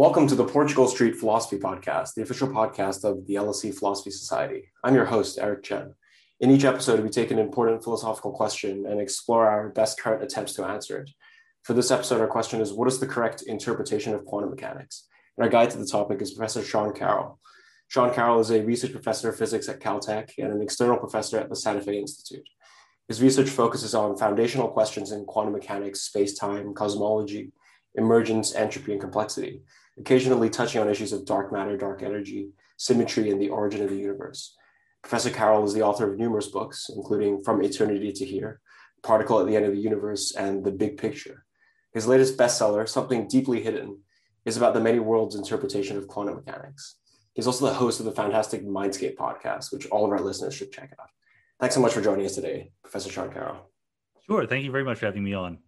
Welcome to the Portugal Street Philosophy Podcast, the official podcast of the LSE Philosophy Society. I'm your host, Eric Chen. In each episode, we take an important philosophical question and explore our best current attempts to answer it. For this episode, our question is What is the correct interpretation of quantum mechanics? And our guide to the topic is Professor Sean Carroll. Sean Carroll is a research professor of physics at Caltech and an external professor at the Santa Fe Institute. His research focuses on foundational questions in quantum mechanics, space time, cosmology, emergence, entropy, and complexity, occasionally touching on issues of dark matter, dark energy, symmetry, and the origin of the universe. Professor Carroll is the author of numerous books, including From Eternity to Here, Particle at the End of the Universe, and The Big Picture. His latest bestseller, Something Deeply Hidden, is about the many worlds interpretation of quantum mechanics. He's also the host of the fantastic Mindscape podcast, which all of our listeners should check out. Thanks so much for joining us today, Professor Sean Carroll. Sure. Thank you very much for having me on.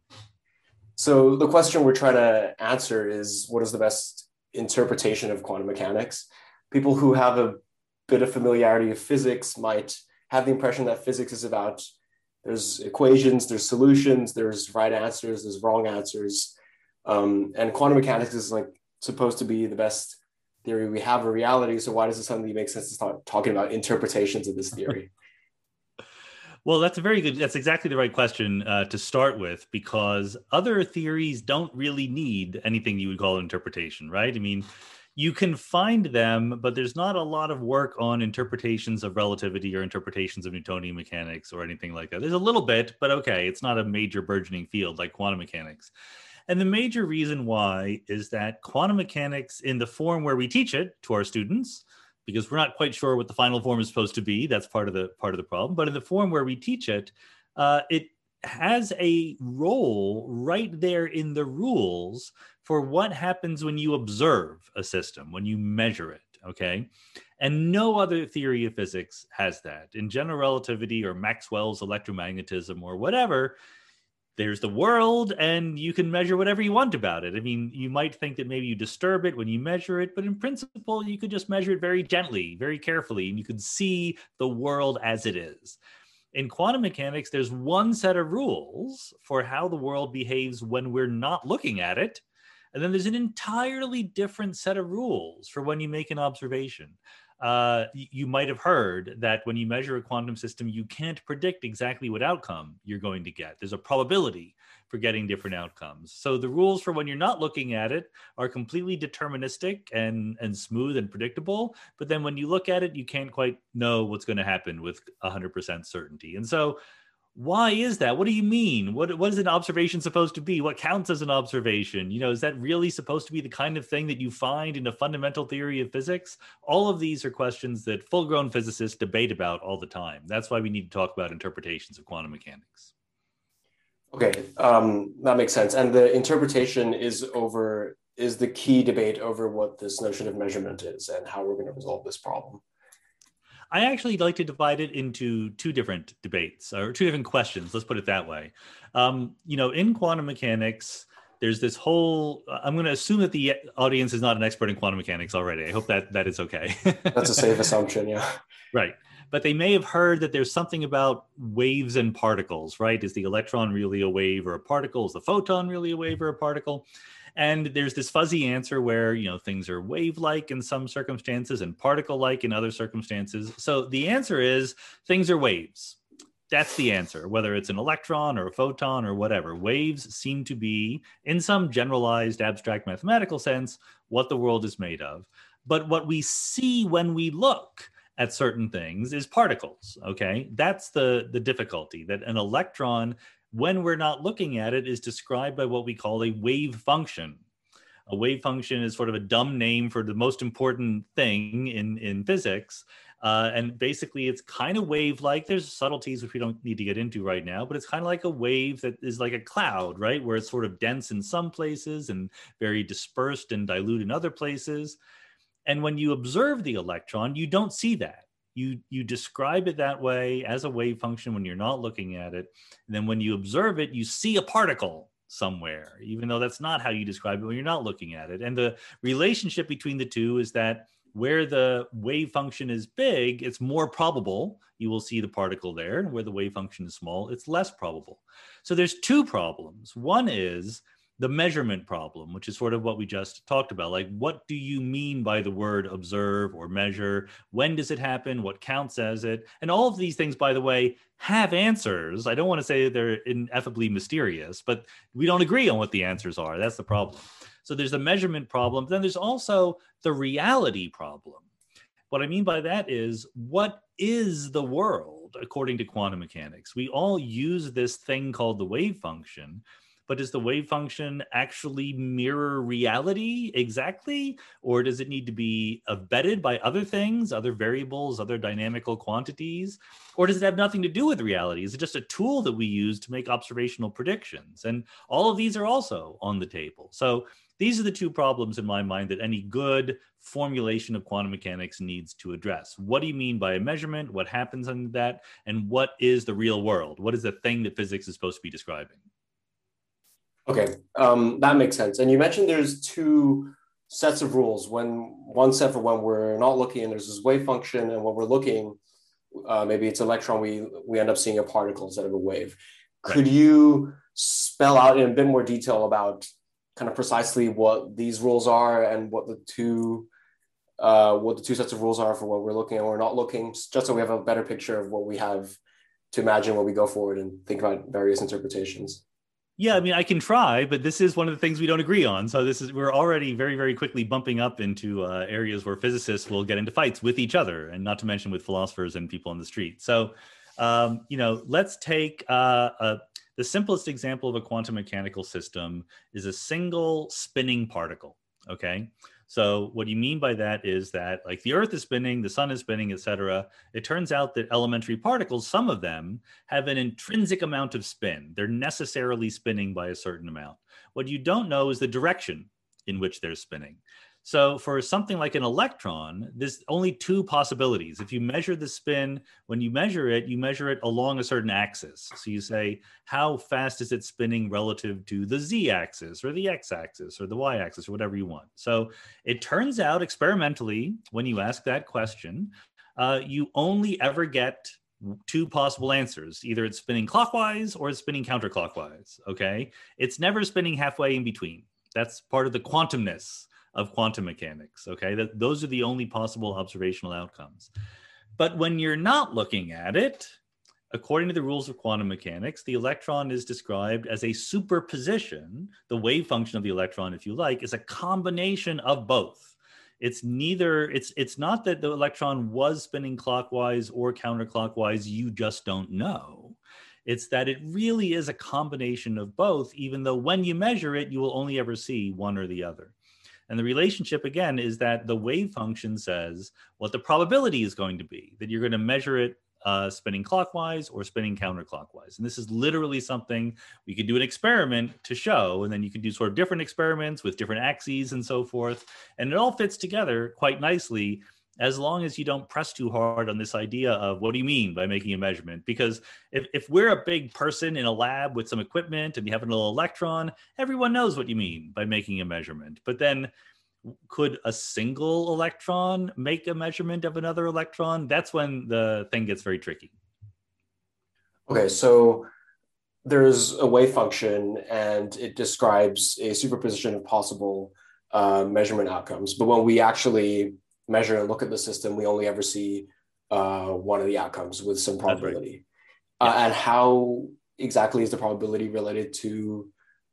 So the question we're trying to answer is what is the best interpretation of quantum mechanics? People who have a bit of familiarity of physics might have the impression that physics is about there's equations, there's solutions, there's right answers, there's wrong answers, um, and quantum mechanics is like supposed to be the best theory we have of reality. So why does it suddenly make sense to start talking about interpretations of this theory? Well, that's a very good. That's exactly the right question uh, to start with because other theories don't really need anything you would call interpretation, right? I mean, you can find them, but there's not a lot of work on interpretations of relativity or interpretations of Newtonian mechanics or anything like that. There's a little bit, but okay, it's not a major burgeoning field like quantum mechanics. And the major reason why is that quantum mechanics, in the form where we teach it to our students, because we're not quite sure what the final form is supposed to be. That's part of the part of the problem. But in the form where we teach it, uh, it has a role right there in the rules for what happens when you observe a system, when you measure it. Okay. And no other theory of physics has that. In general relativity or Maxwell's electromagnetism or whatever, there's the world and you can measure whatever you want about it. I mean, you might think that maybe you disturb it when you measure it, but in principle, you could just measure it very gently, very carefully, and you could see the world as it is. In quantum mechanics, there's one set of rules for how the world behaves when we're not looking at it. And then there's an entirely different set of rules for when you make an observation uh, you might have heard that when you measure a quantum system, you can't predict exactly what outcome you're going to get. There's a probability for getting different outcomes. So the rules for when you're not looking at it are completely deterministic and, and smooth and predictable. But then when you look at it, you can't quite know what's going to happen with 100% certainty. And so why is that? What do you mean? What what is an observation supposed to be? What counts as an observation? You know is that really supposed to be the kind of thing that you find in a fundamental theory of physics? All of these are questions that full grown physicists debate about all the time. That's why we need to talk about interpretations of quantum mechanics. Okay um, that makes sense. And the interpretation is over is the key debate over what this notion of measurement is and how we're going to resolve this problem I actually like to divide it into two different debates or two different questions. Let's put it that way. Um, you know, in quantum mechanics, there's this whole. I'm going to assume that the audience is not an expert in quantum mechanics already. I hope that that is okay. That's a safe assumption, yeah. Right, but they may have heard that there's something about waves and particles. Right? Is the electron really a wave or a particle? Is the photon really a wave or a particle? And there's this fuzzy answer where, you know, things are wave like in some circumstances and particle like in other circumstances. So the answer is things are waves. That's the answer, whether it's an electron or a photon or whatever. Waves seem to be, in some generalized abstract mathematical sense, what the world is made of. But what we see when we look at certain things is particles okay that's the the difficulty that an electron when we're not looking at it is described by what we call a wave function. A wave function is sort of a dumb name for the most important thing in, in physics. Uh, and basically, it's kind of wave like. There's subtleties which we don't need to get into right now, but it's kind of like a wave that is like a cloud, right? Where it's sort of dense in some places and very dispersed and dilute in other places. And when you observe the electron, you don't see that. You you describe it that way as a wave function when you're not looking at it. And then when you observe it you see a particle somewhere even though that's not how you describe it when you're not looking at it. And the relationship between the two is that where the wave function is big it's more probable you will see the particle there. And where the wave function is small it's less probable. So there's two problems. One is the measurement problem, which is sort of what we just talked about. Like, what do you mean by the word observe or measure? When does it happen? What counts as it? And all of these things, by the way, have answers. I don't want to say they're ineffably mysterious, but we don't agree on what the answers are. That's the problem. So there's the measurement problem. Then there's also the reality problem. What I mean by that is, what is the world according to quantum mechanics? We all use this thing called the wave function but does the wave function actually mirror reality exactly? Or does it need to be abetted by other things, other variables, other dynamical quantities? Or does it have nothing to do with reality? Is it just a tool that we use to make observational predictions? And all of these are also on the table. So these are the two problems in my mind that any good formulation of quantum mechanics needs to address. What do you mean by a measurement? What happens on that? And what is the real world? What is the thing that physics is supposed to be describing? Okay, um, that makes sense. And you mentioned there's two sets of rules. When one set for when we're not looking, and there's this wave function, and when we're looking, uh, maybe it's electron, we we end up seeing a particle instead of a wave. Right. Could you spell out in a bit more detail about kind of precisely what these rules are and what the two uh, what the two sets of rules are for what we're looking and we're not looking, just so we have a better picture of what we have to imagine when we go forward and think about various interpretations. Yeah, I mean, I can try, but this is one of the things we don't agree on. So this is we're already very, very quickly bumping up into uh, areas where physicists will get into fights with each other, and not to mention with philosophers and people on the street. So, um, you know, let's take uh, the simplest example of a quantum mechanical system is a single spinning particle. Okay, so what you mean by that is that like the earth is spinning, the sun is spinning, etc. It turns out that elementary particles, some of them have an intrinsic amount of spin. They're necessarily spinning by a certain amount. What you don't know is the direction in which they're spinning. So for something like an electron, there's only two possibilities. If you measure the spin, when you measure it, you measure it along a certain axis. So you say, how fast is it spinning relative to the z-axis or the x-axis or the y-axis or whatever you want. So it turns out experimentally, when you ask that question, uh, you only ever get two possible answers. Either it's spinning clockwise or it's spinning counterclockwise. Okay. It's never spinning halfway in between. That's part of the quantumness of quantum mechanics. Okay, that those are the only possible observational outcomes. But when you're not looking at it, according to the rules of quantum mechanics, the electron is described as a superposition. The wave function of the electron, if you like, is a combination of both. It's neither, it's it's not that the electron was spinning clockwise or counterclockwise, you just don't know. It's that it really is a combination of both, even though when you measure it, you will only ever see one or the other. And the relationship again is that the wave function says what the probability is going to be, that you're going to measure it uh, spinning clockwise or spinning counterclockwise. And this is literally something we could do an experiment to show, and then you can do sort of different experiments with different axes and so forth. And it all fits together quite nicely as long as you don't press too hard on this idea of what do you mean by making a measurement? Because if, if we're a big person in a lab with some equipment and you have a little electron everyone knows what you mean by making a measurement. But then could a single electron make a measurement of another electron? That's when the thing gets very tricky. Okay so there's a wave function and it describes a superposition of possible uh, measurement outcomes. But when we actually measure and look at the system, we only ever see uh, one of the outcomes with some probability. Right. Uh, and how exactly is the probability related to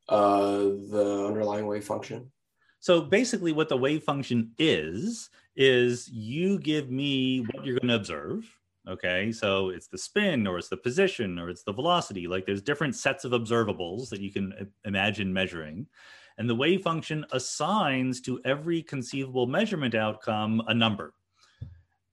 uh, the underlying wave function? So basically, what the wave function is, is you give me what you're going to observe. Okay, so it's the spin, or it's the position, or it's the velocity. Like there's different sets of observables that you can imagine measuring. And the wave function assigns to every conceivable measurement outcome a number.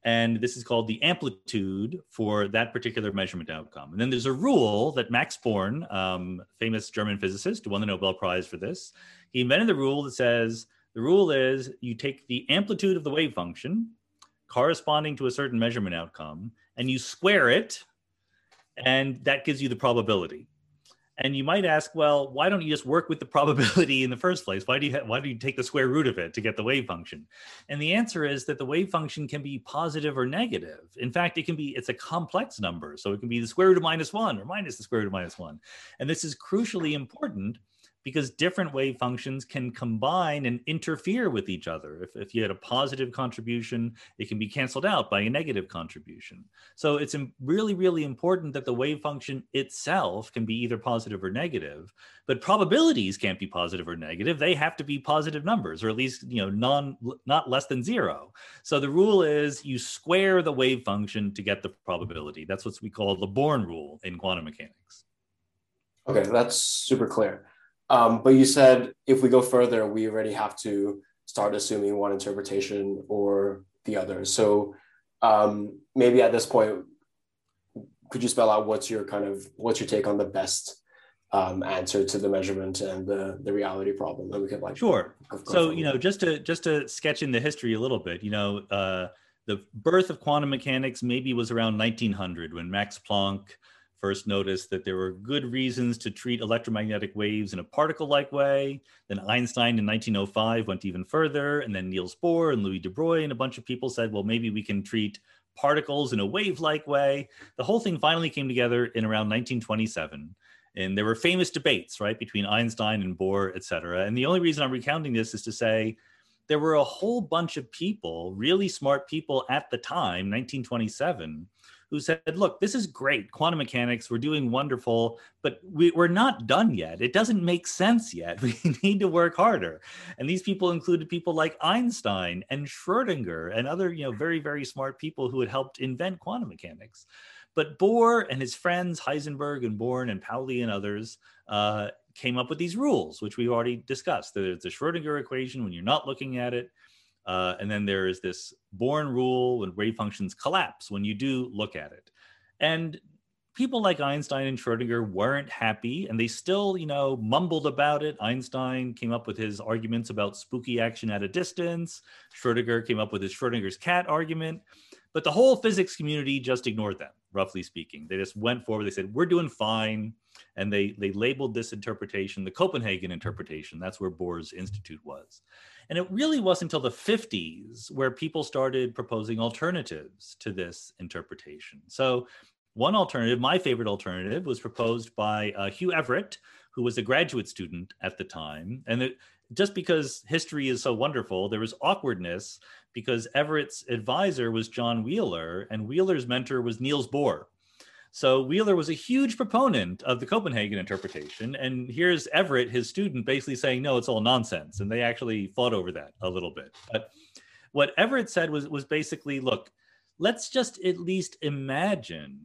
And this is called the amplitude for that particular measurement outcome. And then there's a rule that Max Born, um, famous German physicist who won the Nobel Prize for this, he invented the rule that says the rule is you take the amplitude of the wave function corresponding to a certain measurement outcome and you square it, and that gives you the probability. And you might ask, well, why don't you just work with the probability in the first place? Why do you ha- why do you take the square root of it to get the wave function? And the answer is that the wave function can be positive or negative. In fact, it can be it's a complex number, so it can be the square root of minus one or minus the square root of minus one. And this is crucially important because different wave functions can combine and interfere with each other. If, if you had a positive contribution, it can be canceled out by a negative contribution. So it's really, really important that the wave function itself can be either positive or negative, but probabilities can't be positive or negative. They have to be positive numbers, or at least, you know, non, not less than zero. So the rule is you square the wave function to get the probability. That's what we call the Born rule in quantum mechanics. Okay, that's super clear. Um, but you said if we go further, we already have to start assuming one interpretation or the other. So um, maybe at this point, could you spell out what's your kind of what's your take on the best um, answer to the measurement and the the reality problem that we could like sure so you know just to just to sketch in the history a little bit you know uh, the birth of quantum mechanics maybe was around 1900 when max planck first noticed that there were good reasons to treat electromagnetic waves in a particle like way. Then Einstein in 1905 went even further. And then Niels Bohr and Louis de Broglie and a bunch of people said, well, maybe we can treat particles in a wave like way. The whole thing finally came together in around 1927. And there were famous debates, right, between Einstein and Bohr, et cetera. And the only reason I'm recounting this is to say there were a whole bunch of people, really smart people at the time, 1927, who said, look, this is great. Quantum mechanics, we're doing wonderful, but we, are not done yet. It doesn't make sense yet. We need to work harder. And these people included people like Einstein and Schrodinger and other, you know, very, very smart people who had helped invent quantum mechanics. But Bohr and his friends, Heisenberg and Born and Pauli and others, uh, came up with these rules, which we've already discussed. There's the Schrodinger equation when you're not looking at it. Uh, and then there is this Born rule when wave functions collapse when you do look at it. And people like Einstein and Schrodinger weren't happy and they still, you know, mumbled about it. Einstein came up with his arguments about spooky action at a distance. Schrodinger came up with his Schrodinger's cat argument. But the whole physics community just ignored them, roughly speaking. They just went forward. They said, we're doing fine. And they, they labeled this interpretation the Copenhagen interpretation. That's where Bohr's Institute was. And it really wasn't until the 50s where people started proposing alternatives to this interpretation. So, one alternative, my favorite alternative, was proposed by uh, Hugh Everett, who was a graduate student at the time. And it, just because history is so wonderful, there was awkwardness because Everett's advisor was John Wheeler, and Wheeler's mentor was Niels Bohr. So Wheeler was a huge proponent of the Copenhagen interpretation. And here's Everett, his student, basically saying, no, it's all nonsense. And they actually fought over that a little bit. But what Everett said was, was basically, look, let's just at least imagine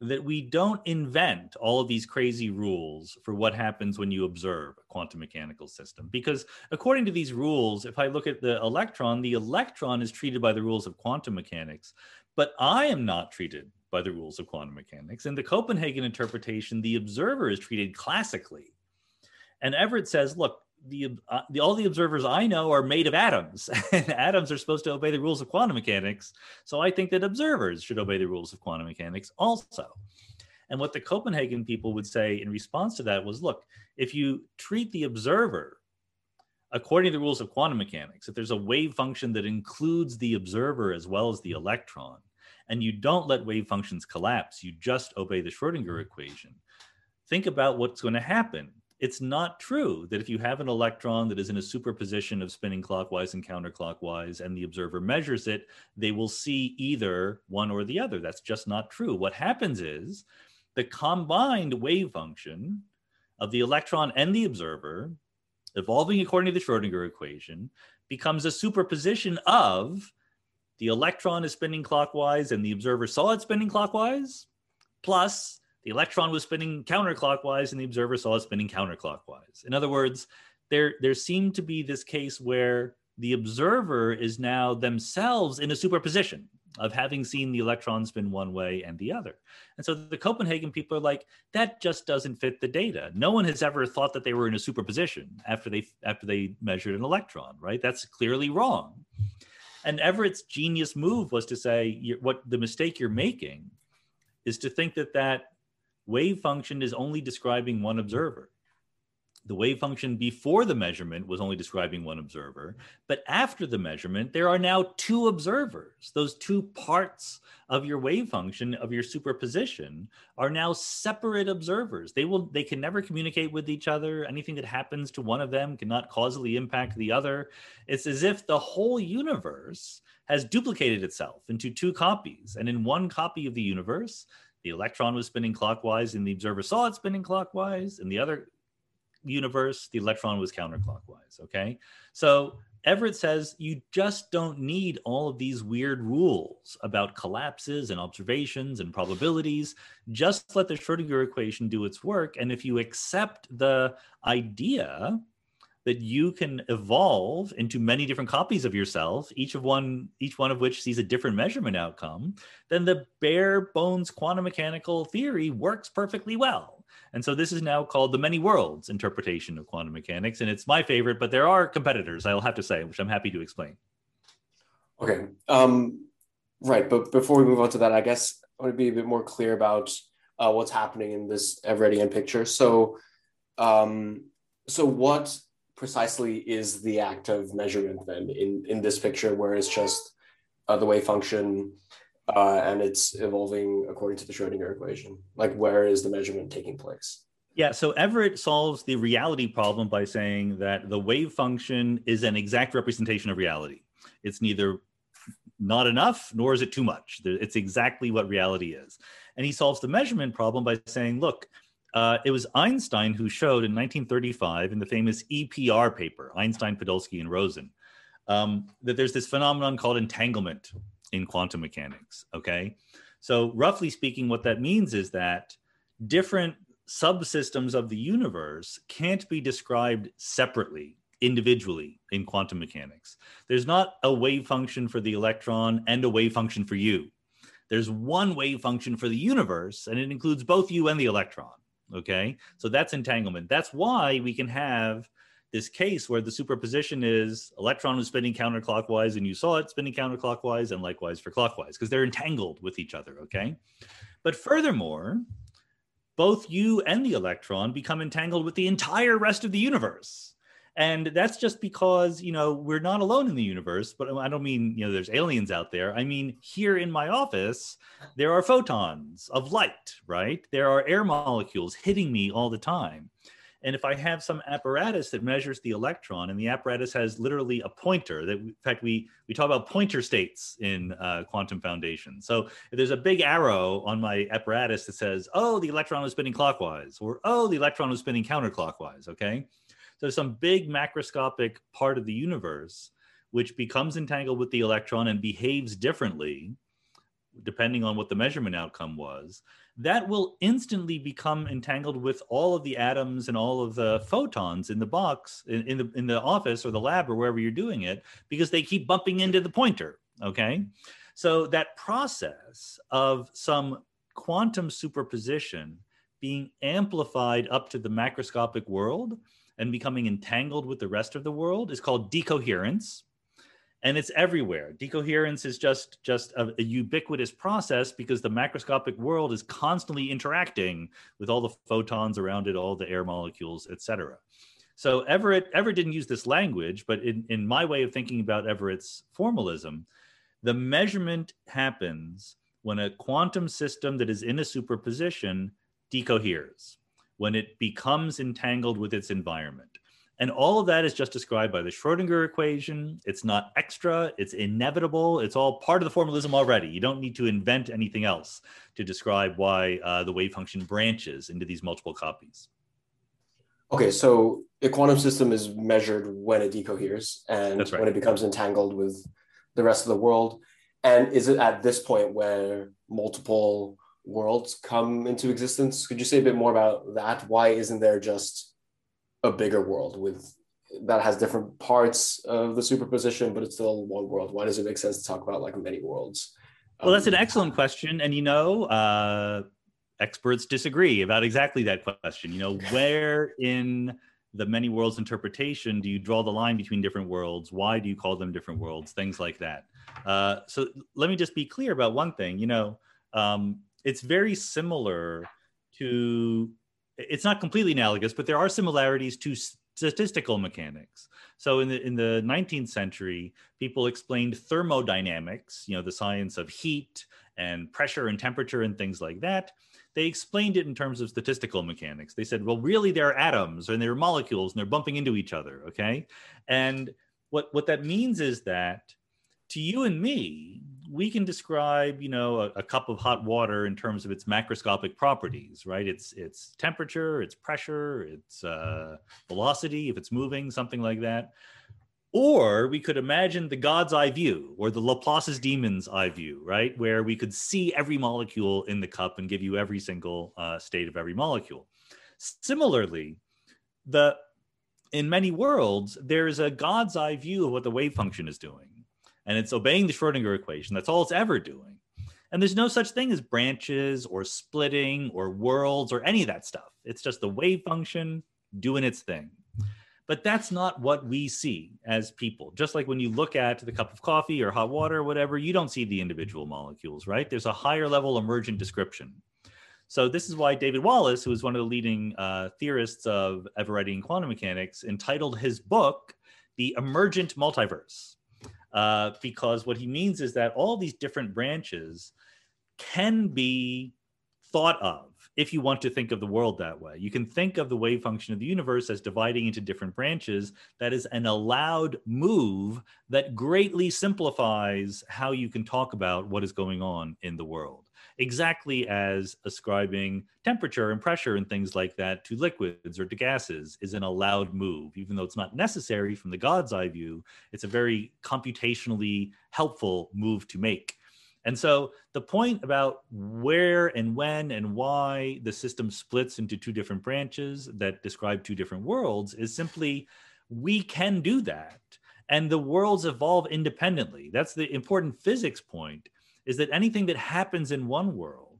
that we don't invent all of these crazy rules for what happens when you observe a quantum mechanical system. Because according to these rules, if I look at the electron, the electron is treated by the rules of quantum mechanics, but I am not treated by the rules of quantum mechanics. In the Copenhagen interpretation, the observer is treated classically. And Everett says, look, the, uh, the, all the observers I know are made of atoms, and atoms are supposed to obey the rules of quantum mechanics. So I think that observers should obey the rules of quantum mechanics also. And what the Copenhagen people would say in response to that was look, if you treat the observer according to the rules of quantum mechanics, if there's a wave function that includes the observer as well as the electron, and you don't let wave functions collapse, you just obey the Schrodinger mm-hmm. equation, think about what's going to happen. It's not true that if you have an electron that is in a superposition of spinning clockwise and counterclockwise and the observer measures it, they will see either one or the other. That's just not true. What happens is the combined wave function of the electron and the observer, evolving according to the Schrodinger equation, becomes a superposition of the electron is spinning clockwise and the observer saw it spinning clockwise, plus the electron was spinning counterclockwise and the observer saw it spinning counterclockwise. In other words, there, there seemed to be this case where the observer is now themselves in a superposition of having seen the electron spin one way and the other. And so the Copenhagen people are like, that just doesn't fit the data. No one has ever thought that they were in a superposition after they after they measured an electron, right? That's clearly wrong. And Everett's genius move was to say, what the mistake you're making is to think that that wave function is only describing one observer. The wave function before the measurement was only describing one observer, but after the measurement, there are now two observers. Those two parts of your wave function of your superposition are now separate observers. They will they can never communicate with each other. Anything that happens to one of them cannot causally impact the other. It's as if the whole universe has duplicated itself into two copies. And in one copy of the universe, the electron was spinning clockwise and the observer saw it spinning clockwise. In the other universe, the electron was counterclockwise. Okay. So Everett says you just don't need all of these weird rules about collapses and observations and probabilities. Just let the Schrodinger equation do its work. And if you accept the idea that you can evolve into many different copies of yourself, each of one, each one of which sees a different measurement outcome, then the bare bones quantum mechanical theory works perfectly well. And so this is now called the many worlds interpretation of quantum mechanics. And it's my favorite, but there are competitors, I'll have to say, which I'm happy to explain. Okay. Um, right. But before we move on to that, I guess I want to be a bit more clear about uh, what's happening in this Everettian picture. So, um, so what precisely is the act of measurement then in, in this picture, where it's just uh, the wave function uh, and it's evolving according to the Schrodinger equation? Like, where is the measurement taking place? Yeah, so Everett solves the reality problem by saying that the wave function is an exact representation of reality. It's neither not enough nor is it too much. It's exactly what reality is. And he solves the measurement problem by saying, look, uh, it was Einstein who showed in 1935 in the famous EPR paper, Einstein, Podolsky, and Rosen, um, that there's this phenomenon called entanglement in quantum mechanics. Okay. So, roughly speaking, what that means is that different subsystems of the universe can't be described separately, individually in quantum mechanics. There's not a wave function for the electron and a wave function for you. There's one wave function for the universe, and it includes both you and the electron. Okay. So that's entanglement. That's why we can have this case where the superposition is electron was spinning counterclockwise and you saw it spinning counterclockwise and likewise for clockwise because they're entangled with each other. Okay. But furthermore, both you and the electron become entangled with the entire rest of the universe and that's just because you know we're not alone in the universe but i don't mean you know there's aliens out there i mean here in my office there are photons of light right there are air molecules hitting me all the time and if i have some apparatus that measures the electron and the apparatus has literally a pointer that in fact we we talk about pointer states in uh, quantum foundation. So if there's a big arrow on my apparatus that says oh the electron is spinning clockwise or oh the electron is spinning counterclockwise okay? So some big macroscopic part of the universe which becomes entangled with the electron and behaves differently depending on what the measurement outcome was that will instantly become entangled with all of the atoms and all of the photons in the box in, in the in the office or the lab or wherever you're doing it because they keep bumping into the pointer okay? So that process of some quantum superposition being amplified up to the macroscopic world and becoming entangled with the rest of the world is called decoherence and it's everywhere decoherence is just just a, a, ubiquitous process because the macroscopic world is constantly interacting with all the photons around it all the air molecules etc so everett everett didn't use this language but in, in my way of thinking about everett's formalism the measurement happens when a quantum system that is in a superposition decoheres when it becomes entangled with its environment. And all of that is just described by the Schrodinger equation. It's not extra, it's inevitable. It's all part of the formalism already. You don't need to invent anything else to describe why uh, the wave function branches into these multiple copies. Okay, so a quantum system is measured when it decoheres and right. when it becomes entangled with the rest of the world. And is it at this point where multiple worlds come into existence. Could you say a bit more about that? Why isn't there just a bigger world with that has different parts of the superposition, but it's still one world? Why does it make sense to talk about like many worlds? Well, that's an um, excellent question, and you know, uh, experts disagree about exactly that question. You know, where in the many worlds interpretation do you draw the line between different worlds? Why do you call them different worlds? Things like that. Uh, so let me just be clear about one thing. You know, um, it's very similar to it's not completely analogous, but there are similarities to statistical mechanics. So in the in the 19th century, people explained thermodynamics, you know, the science of heat and pressure and temperature and things like that. They explained it in terms of statistical mechanics. They said, well, really they're atoms and they're molecules and they're bumping into each other, okay? And what what that means is that to you and me, we can describe, you know, a, a, cup of hot water in terms of its macroscopic properties, right? It's its temperature, its pressure, its uh, velocity, if it's moving, something like that. Or we could imagine the God's eye view or the Laplace's demon's eye view, right? Where we could see every molecule in the cup and give you every single uh, state of every molecule. Similarly, the in many worlds, there's a God's eye view of what the wave function is doing and it's obeying the Schrodinger equation. That's all it's ever doing. And there's no such thing as branches or splitting or worlds or any of that stuff. It's just the wave function doing its thing. But that's not what we see as people. Just like when you look at the cup of coffee or hot water or whatever, you don't see the individual molecules, right? There's a higher level emergent description. So this is why David Wallace, who is one of the leading uh, theorists of Everettian quantum mechanics, entitled his book "The Emergent Multiverse." Uh, because what he means is that all these different branches can be thought of if you want to think of the world that way. You can think of the wave function of the universe as dividing into different branches. That is an allowed move that greatly simplifies how you can talk about what is going on in the world exactly as ascribing temperature and pressure and things like that to liquids or to gases is an allowed move, even though it's not necessary from the God's eye view. It's a very computationally helpful move to make. And so the point about where and when and why the system splits into two different branches that describe two different worlds is simply we can do that. And the worlds evolve independently. That's the important physics point is that anything that happens in one world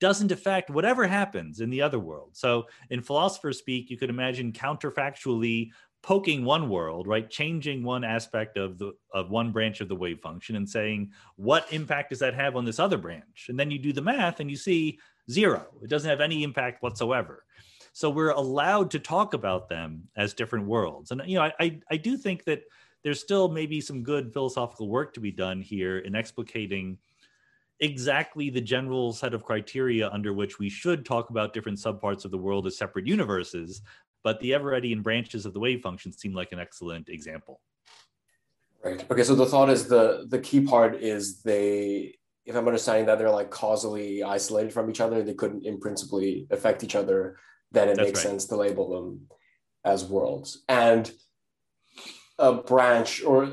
doesn't affect whatever happens in the other world. So in philosopher speak, you could imagine counterfactually poking one world, right? Changing one aspect of the of one branch of the wave function and saying, what impact does that have on this other branch? And then you do the math and you see zero. It doesn't have any impact whatsoever. So we're allowed to talk about them as different worlds. And you know, I I, I do think that there's still maybe some good philosophical work to be done here in explicating exactly the general set of criteria under which we should talk about different subparts of the world as separate universes. But the Everettian branches of the wave function seem like an excellent example. Right. Okay. So the thought is the the key part is they, if I'm understanding that they're like causally isolated from each other, they couldn't in principally affect each other. Then it That's makes right. sense to label them as worlds. And a branch or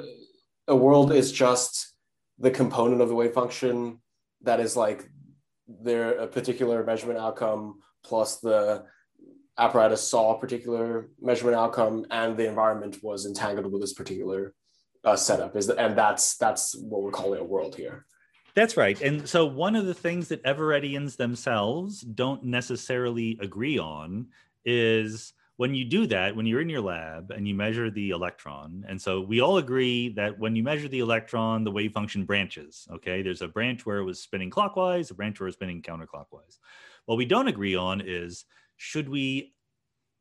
a world is just the component of the wave function that is like there a particular measurement outcome plus the apparatus saw a particular measurement outcome and the environment was entangled with this particular uh, setup. Is the, and that's that's what we're calling a world here. That's right. And so one of the things that everettians themselves don't necessarily agree on is when you do that, when you're in your lab and you measure the electron, and so we all agree that when you measure the electron, the wave function branches. Okay, there's a branch where it was spinning clockwise, a branch where it's spinning counterclockwise. What we don't agree on is should we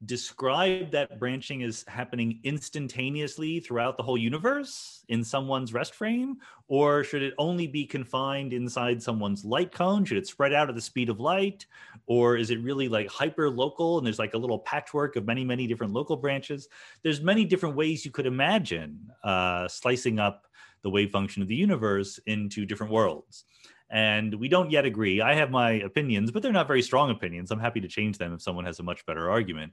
describe that branching as happening instantaneously throughout the whole universe in someone's rest frame? Or should it only be confined inside someone's light cone? Should it spread out at the speed of light? Or is it really like hyper local and there's like a little patchwork of many many different local branches? There's many different ways you could imagine uh, slicing up the wave function of the universe into different worlds and we don't yet agree. I have my opinions, but they're not very strong opinions. I'm happy to change them if someone has a much better argument.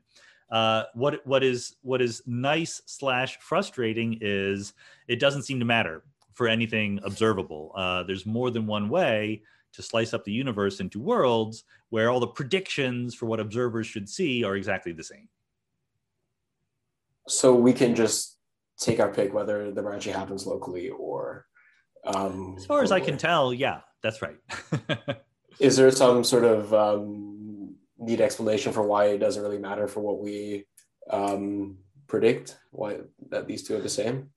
Uh, what what is what is nice slash frustrating is it doesn't seem to matter for anything observable. Uh, there's more than one way to slice up the universe into worlds where all the predictions for what observers should see are exactly the same. So we can just take our pick whether the branching happens locally or um, as far as I can tell, yeah, that's right. Is there some sort of um, neat explanation for why it doesn't really matter for what we um, predict? Why that these two are the same?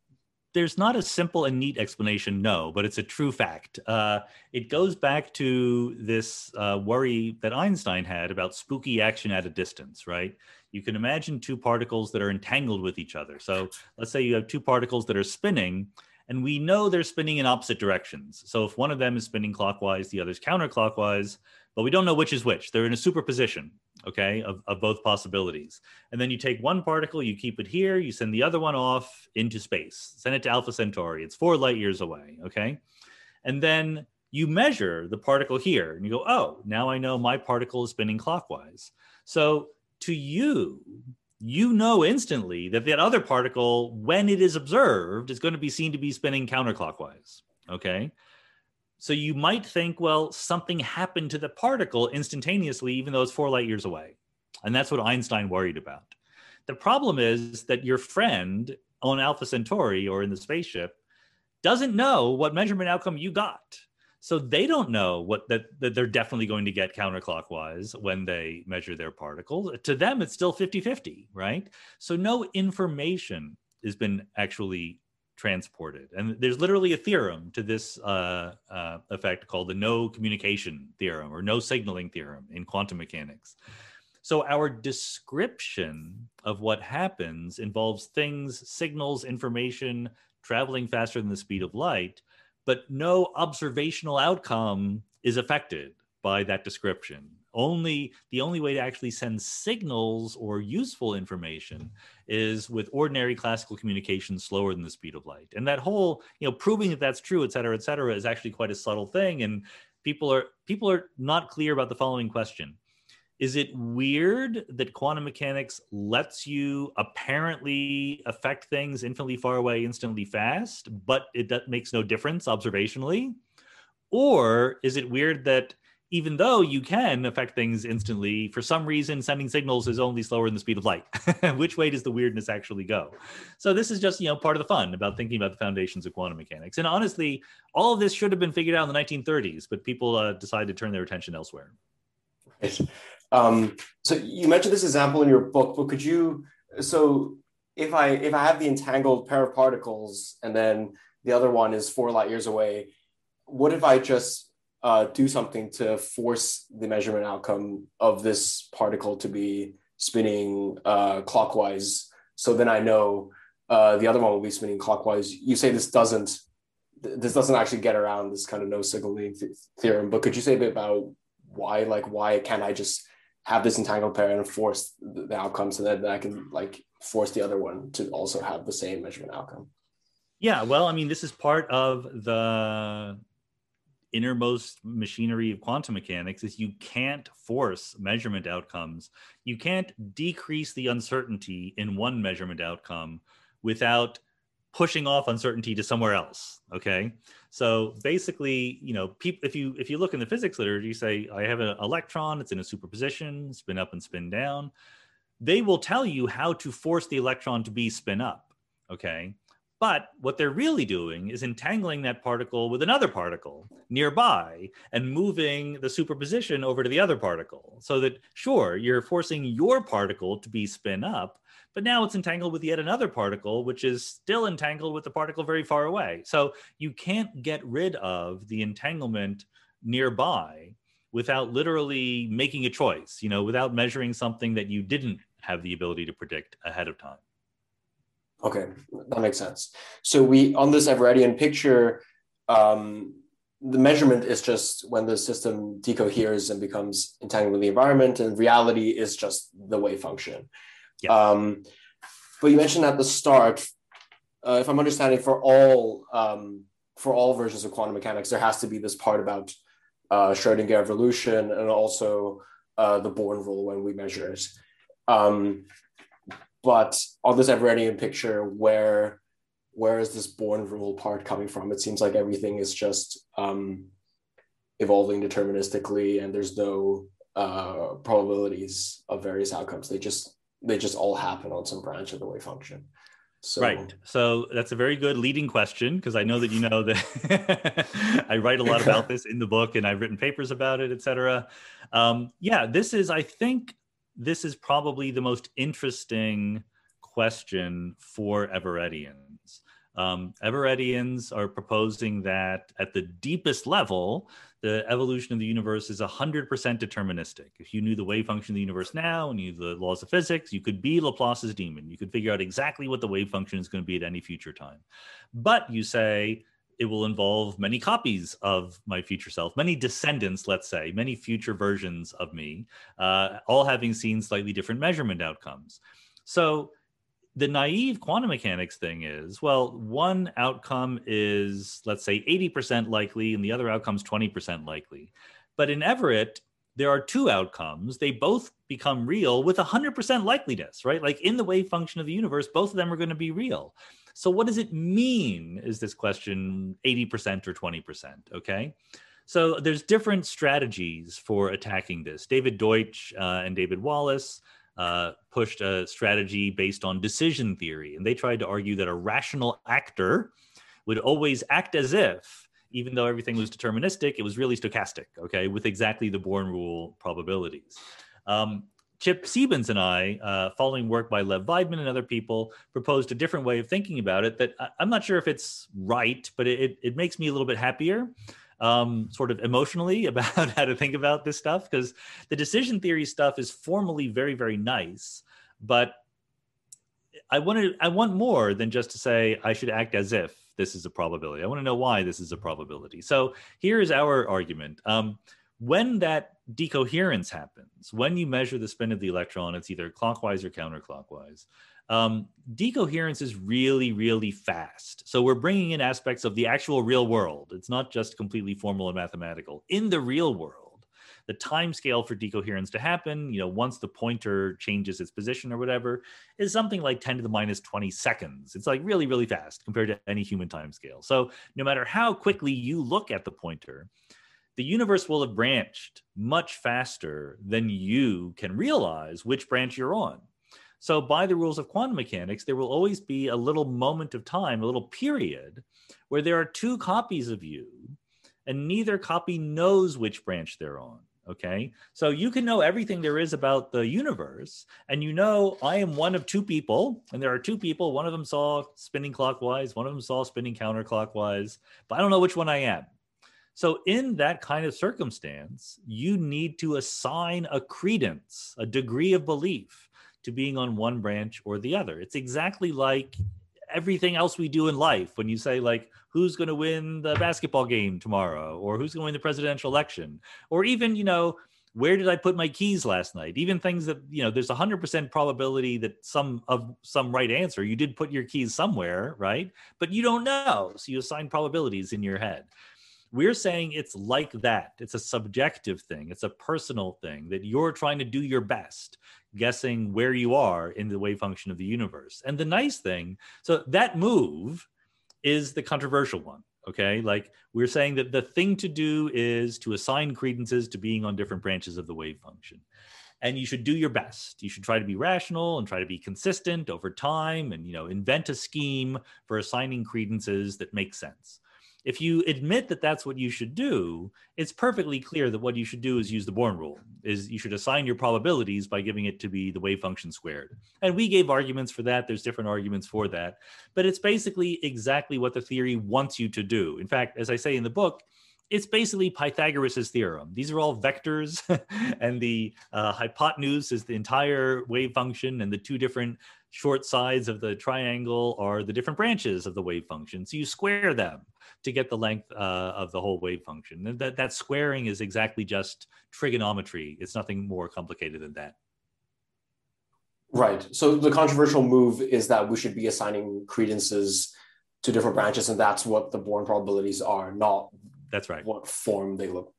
there's not a simple and neat explanation, no, but it's a true fact. Uh, it goes back to this uh, worry that Einstein had about spooky action at a distance, right? You can imagine two particles that are entangled with each other. So let's say you have two particles that are spinning, and we know they're spinning in opposite directions. So if one of them is spinning clockwise, the other's counterclockwise, but we don't know which is which. They're in a superposition, okay, of, of both possibilities. And then you take one particle, you keep it here, you send the other one off into space, send it to Alpha Centauri. It's four light years away, okay? And then you measure the particle here and you go, oh, now I know my particle is spinning clockwise. So to you, you know instantly that that other particle, when it is observed, is going to be seen to be spinning counterclockwise. Okay. So you might think, well, something happened to the particle instantaneously, even though it's four light years away. And that's what Einstein worried about. The problem is that your friend on Alpha Centauri or in the spaceship doesn't know what measurement outcome you got. So they don't know what that, that they're definitely going to get counterclockwise when they measure their particles. To them, it's still 50 50, right? So no information has been actually transported. And there's literally a theorem to this uh, uh, effect called the no communication theorem or no signaling theorem in quantum mechanics. So our description of what happens involves things, signals, information traveling faster than the speed of light, but no observational outcome is affected by that description. Only the only way to actually send signals or useful information is with ordinary classical communication slower than the speed of light. And that whole you know proving that that's true et cetera et cetera is actually quite a subtle thing. And people are people are not clear about the following question is it weird that quantum mechanics lets you apparently affect things infinitely far away instantly fast but it makes no difference observationally or is it weird that even though you can affect things instantly, for some reason, sending signals is only slower than the speed of light. Which way does the weirdness actually go? So this is just you know part of the fun about thinking about the foundations of quantum mechanics. And honestly, all of this should have been figured out in the 1930s, but people uh, decided to turn their attention elsewhere. Um, so you mentioned this example in your book, but could you? So if I if I have the entangled pair of particles and then the other one is four light years away, what if I just uh, do something to force the measurement outcome of this particle to be spinning uh, clockwise. So then I know uh, the other one will be spinning clockwise. You say this doesn't this doesn't actually get around this kind of no signaling th- theorem, but could you say a bit about why like why can't I just have this entangled pair and force the, outcome so that, then I can like force the other one to also have the same measurement outcome? Yeah, well, I mean, this is part of the innermost machinery of quantum mechanics is you can't force measurement outcomes. You can't decrease the uncertainty in one measurement outcome without pushing off uncertainty to somewhere else okay so basically you know if you if you look in the physics literature you say i have an electron it's in a superposition spin up and spin down they will tell you how to force the electron to be spin up okay but what they're really doing is entangling that particle with another particle nearby and moving the superposition over to the other particle. So that, sure, you're forcing your particle to be spin up, but now it's entangled with yet another particle, which is still entangled with the particle very far away. So you can't get rid of the entanglement nearby without literally making a choice, you know, without measuring something that you didn't have the ability to predict ahead of time. Okay, that makes sense. So we on this Everettian picture, um, the measurement is just when the system decoheres and becomes entangled with the environment, and reality is just the wave function. Um, but you mentioned at the start, uh, if I'm understanding, for all um, for all versions of quantum mechanics, there has to be this part about uh, Schrodinger evolution and also uh, the Born rule when we measure it. Um, but on this Everettian picture, where where is this born rule part coming from? It seems like everything is just um, evolving deterministically, and there's no uh, probabilities of various outcomes. They just they just all happen on some branch of the wave function. So, right. So that's a very good leading question because I know that you know that I write a lot about this in the book and I've written papers about it, etc. Um, yeah, this is, I think, this is probably the most interesting question for Everettians. Um, Everettians are proposing that at the deepest level, the evolution of the universe is 100% deterministic. If you knew the wave function of the universe now and you knew the laws of physics, you could be Laplace's demon. You could figure out exactly what the wave function is going to be at any future time. But you say it will involve many copies of my future self, many descendants, let's say, many future versions of me, uh, all having seen slightly different measurement outcomes. So the naive quantum mechanics thing is well, one outcome is, let's say, 80% likely, and the other outcome is 20% likely. But in Everett, there are two outcomes. They both become real with 100% likeliness, right? Like in the wave function of the universe, both of them are going to be real. So, what does it mean? Is this question 80% or 20%? Okay. So, there's different strategies for attacking this. David Deutsch uh, and David Wallace uh, pushed a strategy based on decision theory, and they tried to argue that a rational actor would always act as if, even though everything was deterministic, it was really stochastic, okay, with exactly the Born rule probabilities. Um, Chip Sebens and I, uh, following work by Lev Vaidman and other people, proposed a different way of thinking about it that I, am not sure if it's right, but it, it makes me a little bit happier um, sort of emotionally about how to think about this stuff because the decision theory stuff is formally very, very nice, but I wanted I want more than just to say I should act as if this is a probability. I want to know why this is a probability. So here is our argument. Um, when that decoherence happens, when you measure the spin of the electron, it's either clockwise or counterclockwise. Um, decoherence is really, really fast. So we're bringing in aspects of the actual real world. It's not just completely formal and mathematical. In the real world, the time scale for decoherence to happen, you know, once the pointer changes its position or whatever, is something like 10 to the minus 20 seconds. It's like really, really fast compared to any human time scale. So no matter how quickly you look at the pointer, the universe will have branched much faster than you can realize which branch you're on. So, by the rules of quantum mechanics, there will always be a little moment of time, a little period where there are two copies of you, and neither copy knows which branch they're on. Okay. So you can know everything there is about the universe, and you know I am one of two people, and there are two people. One of them saw spinning clockwise, one of them saw spinning counterclockwise, but I don't know which one I am. So, in that kind of circumstance, you need to assign a credence, a degree of belief to being on one branch or the other. It's exactly like everything else we do in life. When you say like who's going to win the basketball game tomorrow or who's going to win the presidential election or even you know where did i put my keys last night? Even things that you know there's a 100% probability that some of some right answer. You did put your keys somewhere right? But you don't know so you assign probabilities in your head we're saying it's like that. It's a subjective thing, it's a personal thing that you're trying to do your best guessing where you are in the wave function of the universe. And the nice thing, so that move is the controversial one. Okay. Like we're saying that the thing to do is to assign credences to being on different branches of the wave function. And you should do your best. You should try to be rational and try to be consistent over time and, you know, invent a scheme for assigning credences that makes sense if you admit that that's what you should do it's perfectly clear that what you should do is use the born rule is you should assign your probabilities by giving it to be the wave function squared. And we gave arguments for that. There's different arguments for that. But it's basically exactly what the theory wants you to do. In fact as i say in the book it's basically Pythagoras' theorem. These are all vectors, and the uh, hypotenuse is the entire wave function, and the two different short sides of the triangle are the different branches of the wave function. So you square them to get the length uh, of the whole wave function. And that, that squaring is exactly just trigonometry. It's nothing more complicated than that. Right. So the controversial move is that we should be assigning credences to different branches, and that's what the Born probabilities are, not that's right. What form they look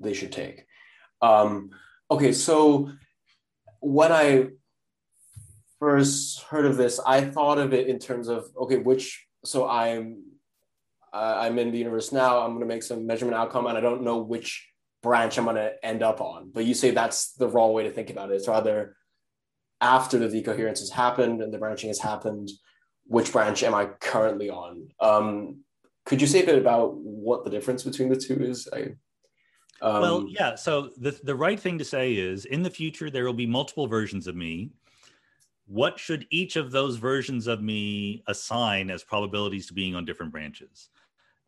they should take. Um, okay, so when I first heard of this, I thought of it in terms of okay, which so I'm uh, I'm in the universe now. I'm going to make some measurement outcome, and I don't know which branch I'm going to end up on. But you say that's the wrong way to think about it. It's rather after the decoherence has happened and the branching has happened, which branch am I currently on? Um, could you say a bit about what the difference between the two is? I, um, well, yeah. So the the right thing to say is, in the future, there will be multiple versions of me what should each of those versions of me assign as probabilities to being on different branches?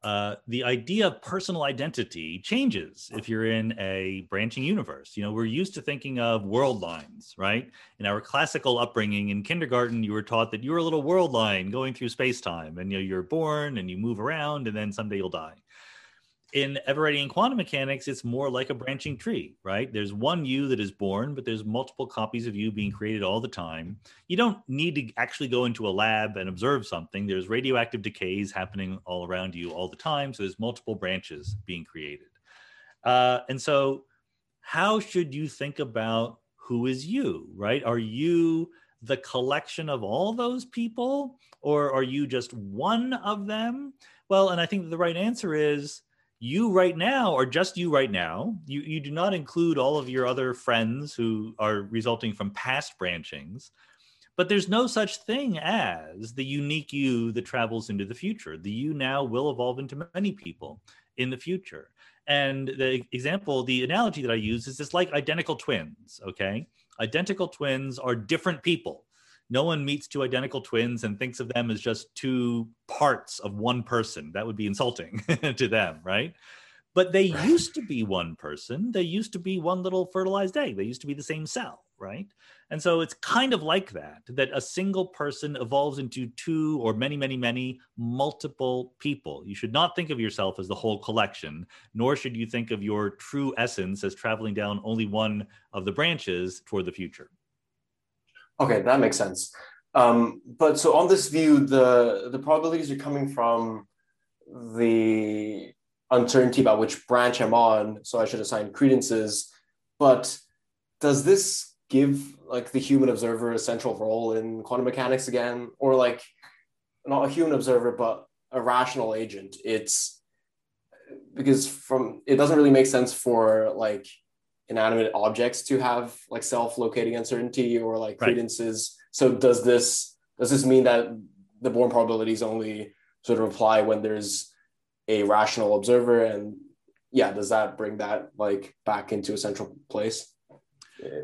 Uh, the idea of personal identity changes if you're in a branching universe. You know, we're used to thinking of world lines, right? In our classical upbringing in kindergarten, you were taught that you're a little world line going through space time, and you know, you're born and you move around, and then someday you'll die in Everettian quantum mechanics, it's more like a branching tree, right? There's one you that is born, but there's multiple copies of you being created all the time. You don't need to actually go into a lab and observe something. There's radioactive decays happening all around you all the time. So there's multiple branches being created. Uh, and so, how should you think about who is you, right? Are you the collection of all those people, or are you just one of them? Well, and I think the right answer is you right now or just you right now you, you do not include all of your other friends who are resulting from past branchings but there's no such thing as the unique you that travels into the future. The you now will evolve into many people in the future. And the example the analogy that i use is it's like identical twins okay? Identical twins are different people no one meets two identical twins and thinks of them as just two parts of one person. That would be insulting to them, right? But they right. used to be one person. They used to be one little fertilized egg. They used to be the same cell, right? And so it's kind of like that, that a single person evolves into two or many, many, many multiple people. You should not think of yourself as the whole collection, nor should you think of your true essence as traveling down only one of the branches toward the future. Okay, that makes sense. Um, but so on this view, the the probabilities are coming from the uncertainty about which branch I'm on, so I should assign credences. But does this give like the human observer a central role in quantum mechanics again, or like not a human observer, but a rational agent? It's because from it doesn't really make sense for like inanimate objects to have like self-locating uncertainty or like credences. So does this does this mean that the Born probabilities only sort of apply when there's a rational observer and yeah, does that bring that like back into a central place?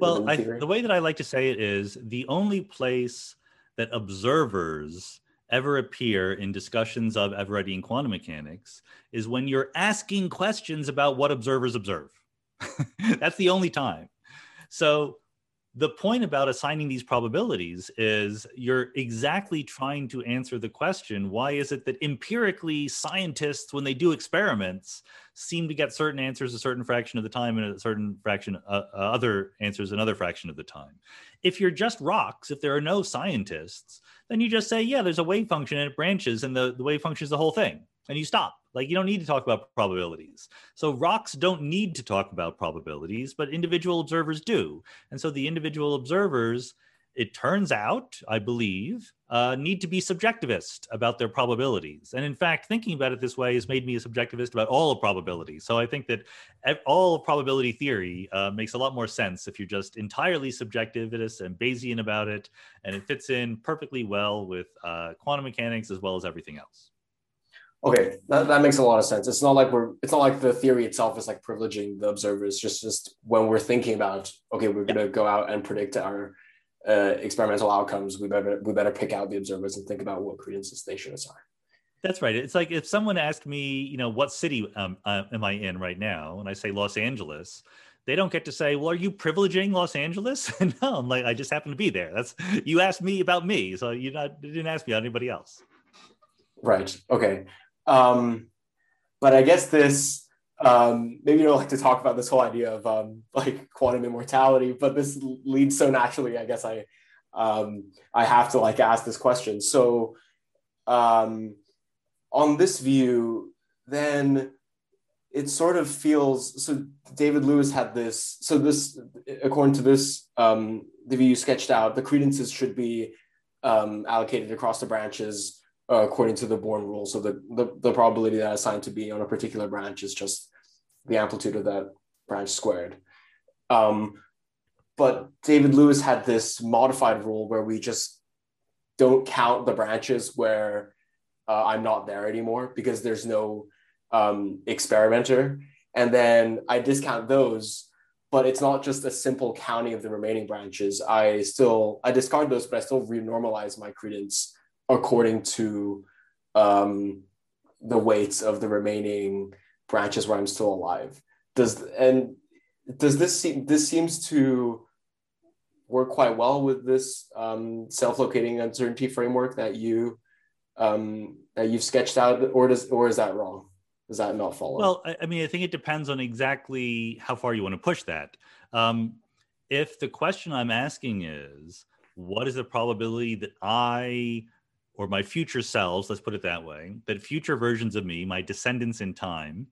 Well, the, I, the way that I like to say it is the only place that observers ever appear in discussions of Everettian quantum mechanics is when you're asking questions about what observers observe. That's the only time. So the point about assigning these probabilities is you're exactly trying to answer the question why is it that empirically scientists when they do experiments seem to get certain answers a certain fraction of the time and a certain fraction uh, uh, other answers another fraction of the time if you're just rocks if there are no scientists then you just say yeah there's a wave function and it branches and the, the wave function is the whole thing and you stop. Like you don't need to talk about probabilities. So rocks don't need to talk about probabilities, but individual observers do. And so the individual observers, it turns out, I believe, uh, need to be subjectivist about their probabilities. And in fact, thinking about it this way has made me a subjectivist about all of probability. So I think that all of probability theory uh, makes a lot more sense if you're just entirely subjectivist and Bayesian about it, and it fits in perfectly well with uh, quantum mechanics as well as everything else. Okay, that, that makes a lot of sense. It's not like we're it's not like the theory itself is like privileging the observers. Just just when we're thinking about okay, we're gonna go out and predict our uh, experimental outcomes, we better we better pick out the observers and think about what credences they should assign. That's right. It's like if someone asked me, you know, what city um, uh, am I in right now, and I say Los Angeles, they don't get to say, "Well, are you privileging Los Angeles?" no, I'm like, I just happen to be there. That's you asked me about me, so you not you didn't ask me about anybody else. Right. Okay. Um, but I guess this um, maybe you don't like to talk about this whole idea of um, like quantum immortality, but this leads so naturally. I guess I um, I have to like ask this question. So um, on this view, then it sort of feels so. David Lewis had this. So this, according to this, um, the view you sketched out, the credences should be um, allocated across the branches uh, according to the Born rule. So the, the, the probability that assigned to be on a particular branch is just the amplitude of that branch squared. Um, but David Lewis had this modified rule where we just don't count the branches where uh, I'm not there anymore because there's no um, experimenter. And then I discount those but it's not just a simple counting of the remaining branches. I still I discard those, but I still renormalize my credence according to um, the weights of the remaining branches where I'm still alive. Does and does this seem this seems to work quite well with this um, self-locating uncertainty framework that you um, that you've sketched out, or does or is that wrong? Does that not follow? Well, I, I mean, I think it depends on exactly how far you want to push that. Um, if the question I'm asking is, what is the probability that I or my future selves, let's put it that way, that future versions of me, my descendants in time,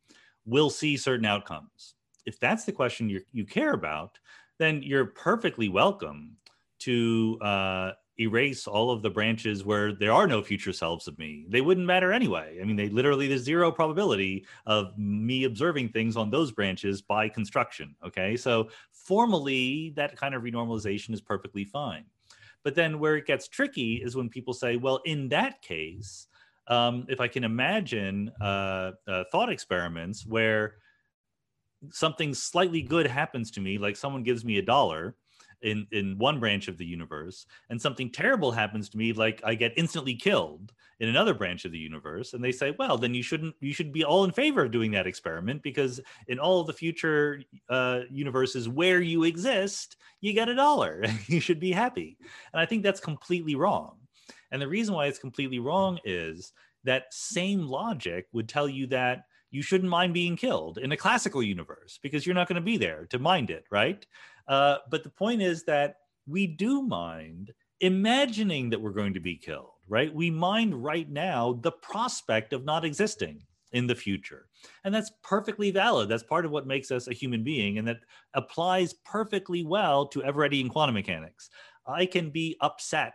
will see certain outcomes. If that's the question you you care about, then you're perfectly welcome to uh, erase all of the branches where there are no future selves of me. They wouldn't matter anyway. I mean, they literally, there's zero probability of me observing things on those branches by construction. Okay. So formally, that kind of renormalization is perfectly fine. But then where it gets tricky is when people say, well, in that case, um, if I can imagine uh, uh, thought experiments where something slightly good happens to me, like someone gives me a dollar, in in one branch of the universe and something terrible happens to me like i get instantly killed in another branch of the universe and they say well then you shouldn't you should be all in favor of doing that experiment because in all the future uh, universes where you exist you get a dollar. You should be happy. And i think that's completely wrong. And the reason why it's completely wrong is that same logic would tell you that you shouldn't mind being killed in a classical universe because you're not going to be there to mind it, right? Uh, but the point is that we do mind imagining that we're going to be killed, right? We mind right now the prospect of not existing in the future. And that's perfectly valid. That's part of what makes us a human being, and that applies perfectly well to Everettian quantum mechanics. I can be upset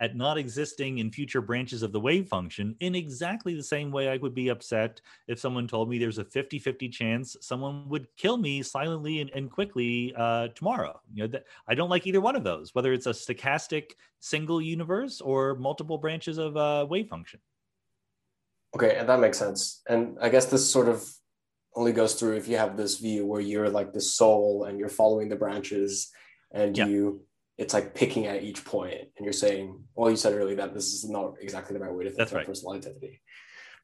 at not existing in future branches of the wave function in exactly the same way I would be upset if someone told me there's a 50 50 chance someone would kill me silently and, and quickly uh, tomorrow. You know, that, I don't like either one of those, whether it's a stochastic single universe or multiple branches of a uh, wave function. Okay, and that makes sense. And I guess this sort of only goes through if you have this view where you're like the soul and you're following the branches and yeah. you it's like picking at each point and you're saying well you said earlier that this is not exactly the right way to think That's right. personal identity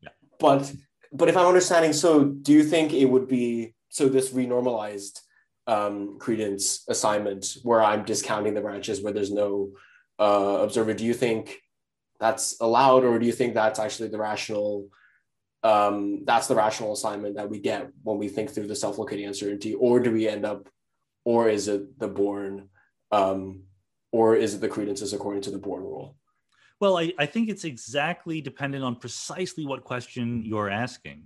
yeah. but but if i'm understanding so do you think it would be so this renormalized um, credence assignment where i'm discounting the branches where there's no uh, observer do you think that's allowed or do you think that's actually the rational um, that's the rational assignment that we get when we think through the self-locating uncertainty or do we end up or is it the Born um, or is it the credences according to the Born rule? Well, I, I think it's exactly dependent on precisely what question you're asking.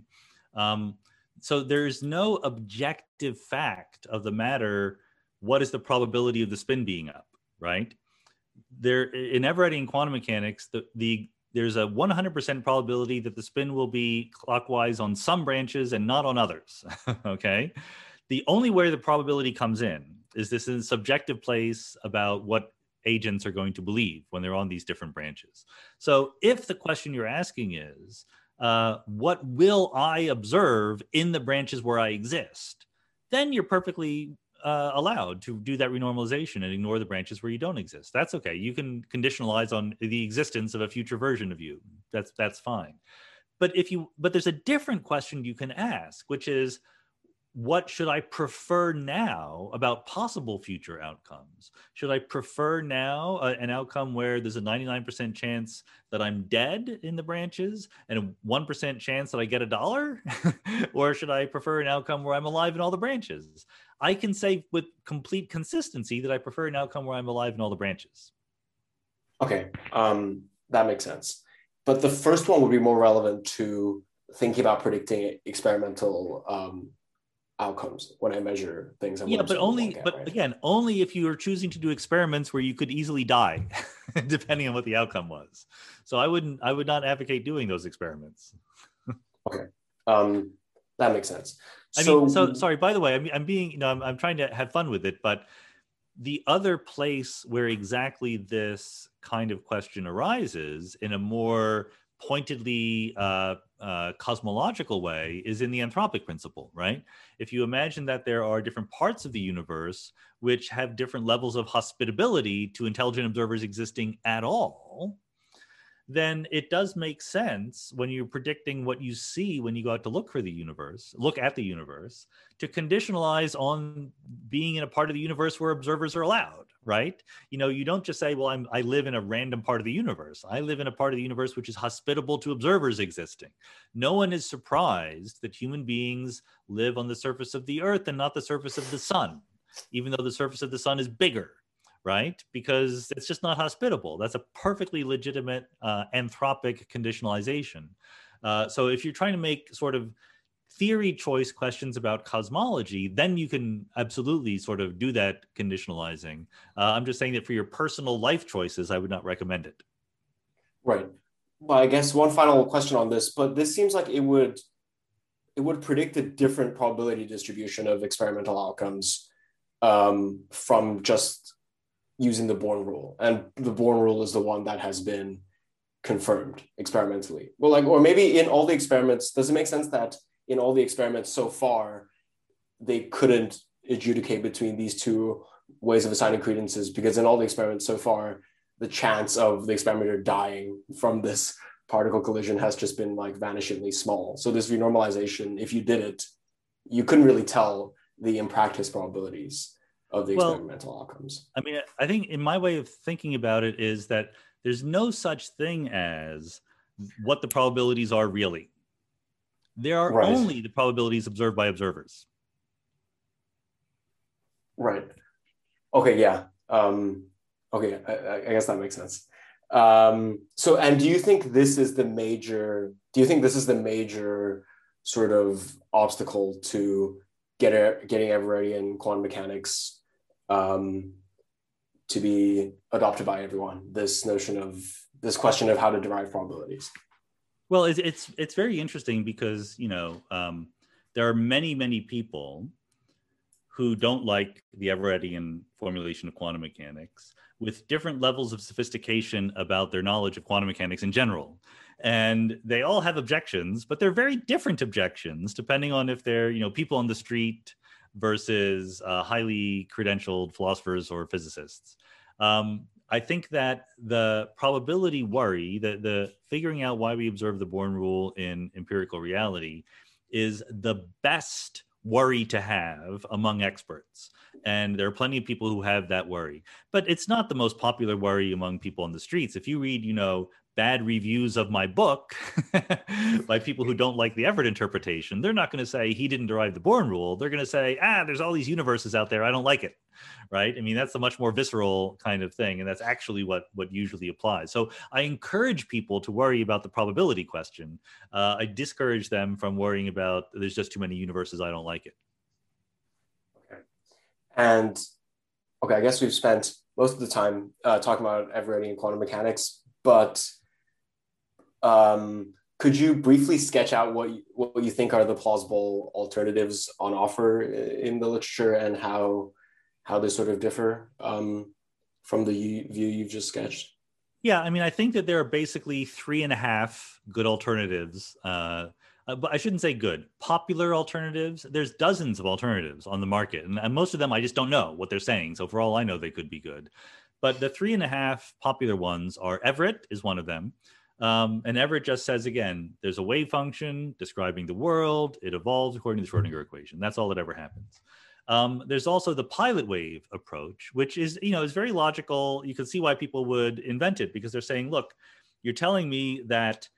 Um, so there's no objective fact of the matter. What is the probability of the spin being up, right? There in Everettian quantum mechanics, the, the there's a 100% probability that the spin will be clockwise on some branches and not on others. okay. The only way the probability comes in is this a subjective place about what agents are going to believe when they're on these different branches. So if the question you're asking is, uh, what will I observe in the branches where I exist? Then you're perfectly uh, allowed to do that renormalization and ignore the branches where you don't exist. That's okay. You can conditionalize on the existence of a future version of you. That's that's fine. But if you but there's a different question you can ask, which is what should I prefer now about possible future outcomes? Should I prefer now uh, an outcome where there's a 99% chance that I'm dead in the branches and a 1% chance that I get a dollar? or should I prefer an outcome where I'm alive in all the branches? I can say with complete consistency that I prefer an outcome where I'm alive in all the branches. Okay, um, that makes sense. But the first one would be more relevant to thinking about predicting experimental um, outcomes when I measure things. yeah, but only, at, but right? again, only if you are choosing to do experiments where you could easily die, depending on what the outcome was. So I wouldn't, I would not advocate doing those experiments. okay, um, that makes sense. I so, mean, so sorry. By the way, I'm, I'm being, you know, I'm, I'm trying to have fun with it, but the other place where exactly this kind of question arises in a more pointedly uh, uh, cosmological way is in the anthropic principle, right? If you imagine that there are different parts of the universe which have different levels of hospitability to intelligent observers existing at all, then it does make sense when you're predicting what you see when you go out to look for the universe, look at the universe, to conditionalize on being in a part of the universe where observers are allowed, right? You know, you don't just say, well, I'm, I live in a random part of the universe. I live in a part of the universe which is hospitable to observers existing. No one is surprised that human beings live on the surface of the earth and not the surface of the sun, even though the surface of the sun is bigger right? Because it's just not hospitable. That's a perfectly legitimate uh, anthropic conditionalization. Uh, so if you're trying to make sort of theory choice questions about cosmology, then you can absolutely sort of do that conditionalizing. Uh, I'm just saying that for your personal life choices, I would not recommend it. Right. Well, I guess one final question on this, but this seems like it would it would predict a different probability distribution of experimental outcomes um, from just using the Born rule, and the Born rule is the one that has been confirmed experimentally. Well, like, or maybe in all the experiments, does it make sense that in all the experiments so far, they couldn't adjudicate between these two ways of assigning credences because in all the experiments so far, the chance of the experimenter dying from this particle collision has just been like vanishingly small. So this renormalization, if you did it, you couldn't really tell the in practice probabilities of the well, experimental outcomes. I mean, I think in my way of thinking about it is that there's no such thing as what the probabilities are really. There are right. only the probabilities observed by observers. Right. Okay. Yeah. Um, okay. I, I guess that makes sense. Um, so, and do you think this is the major? Do you think this is the major sort of obstacle to get getting everybody in quantum mechanics um, to be adopted by everyone. This notion of this question of how to derive probabilities. Well, it's it's, it's very interesting because you know um, there are many many people who don't like the Everettian formulation of quantum mechanics with different levels of sophistication about their knowledge of quantum mechanics in general. And they all have objections, but they're very different objections depending on if they're, you know, people on the street versus uh, highly credentialed philosophers or physicists. Um, I think that the probability worry, the, the figuring out why we observe the Born rule in empirical reality, is the best worry to have among experts. And there are plenty of people who have that worry. But it's not the most popular worry among people on the streets. If you read, you know, bad reviews of my book by people who don't like the Everett interpretation, they're not going to say he didn't derive the Born rule. They're going to say, ah, there's all these universes out there. I don't like it. Right. I mean, that's a much more visceral kind of thing. And that's actually what, what usually applies. So I encourage people to worry about the probability question. Uh, I discourage them from worrying about there's just too many universes. I don't like it. Okay. And okay, I guess we've spent most of the time uh, talking about Everettian quantum mechanics, but um, could you briefly sketch out what you, what you think are the plausible alternatives on offer in the literature and how how they sort of differ um, from the view you've just sketched? Yeah, I mean, I think that there are basically three and a half good alternatives. Uh, uh, but I shouldn't say good. Popular alternatives. There's dozens of alternatives on the market, and, and most of them I just don't know what they're saying. So for all I know, they could be good. But the three and a half popular ones are Everett is one of them. Um, and Everett just says again, there's a wave function describing the world. It evolves according to the Schrodinger equation. That's all that ever happens. Um, there's also the pilot wave approach, which is, you know, is very logical. You can see why people would invent it because they're saying, look, you're telling me that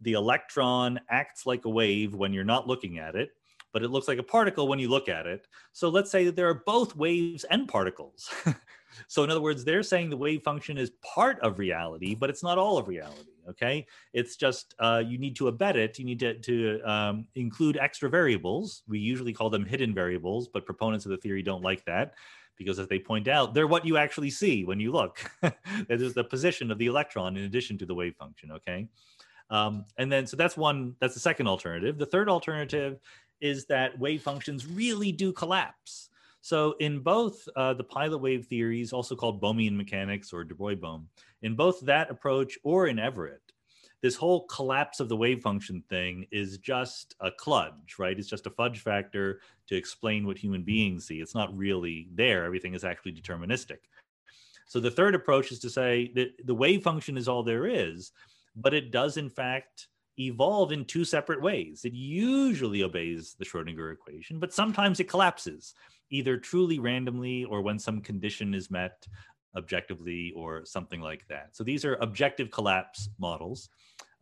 the electron acts like a wave when you're not looking at it, but it looks like a particle when you look at it. So let's say that there are both waves and particles. So, in other words, they're saying the wave function is part of reality, but it's not all of reality. Okay, it's just uh, you need to abet it. You need to, to um, include extra variables. We usually call them hidden variables, but proponents of the theory don't like that because, as they point out, they're what you actually see when you look. that is the position of the electron in addition to the wave function. Okay, um, and then so that's one. That's the second alternative. The third alternative is that wave functions really do collapse. So in both uh, the pilot wave theories, also called Bohmian mechanics or de Broglie Bohm, in both that approach or in Everett, this whole collapse of the wave function thing is just a kludge, right? It's just a fudge factor to explain what human beings see. It's not really there. Everything is actually deterministic. So the third approach is to say that the wave function is all there is, but it does in fact evolve in two separate ways. It usually obeys the Schrodinger equation, but sometimes it collapses, either truly randomly or when some condition is met objectively or something like that. So these are objective collapse models.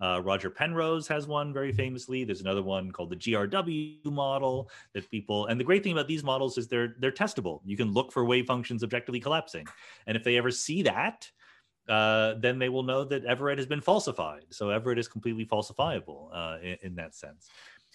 Uh, Roger Penrose has one very famously. There's another one called the GRW model that people. And the great thing about these models is they're they're testable. You can look for wave functions objectively collapsing, and if they ever see that, uh, then they will know that Everett has been falsified. So Everett is completely falsifiable uh, in, in, that sense.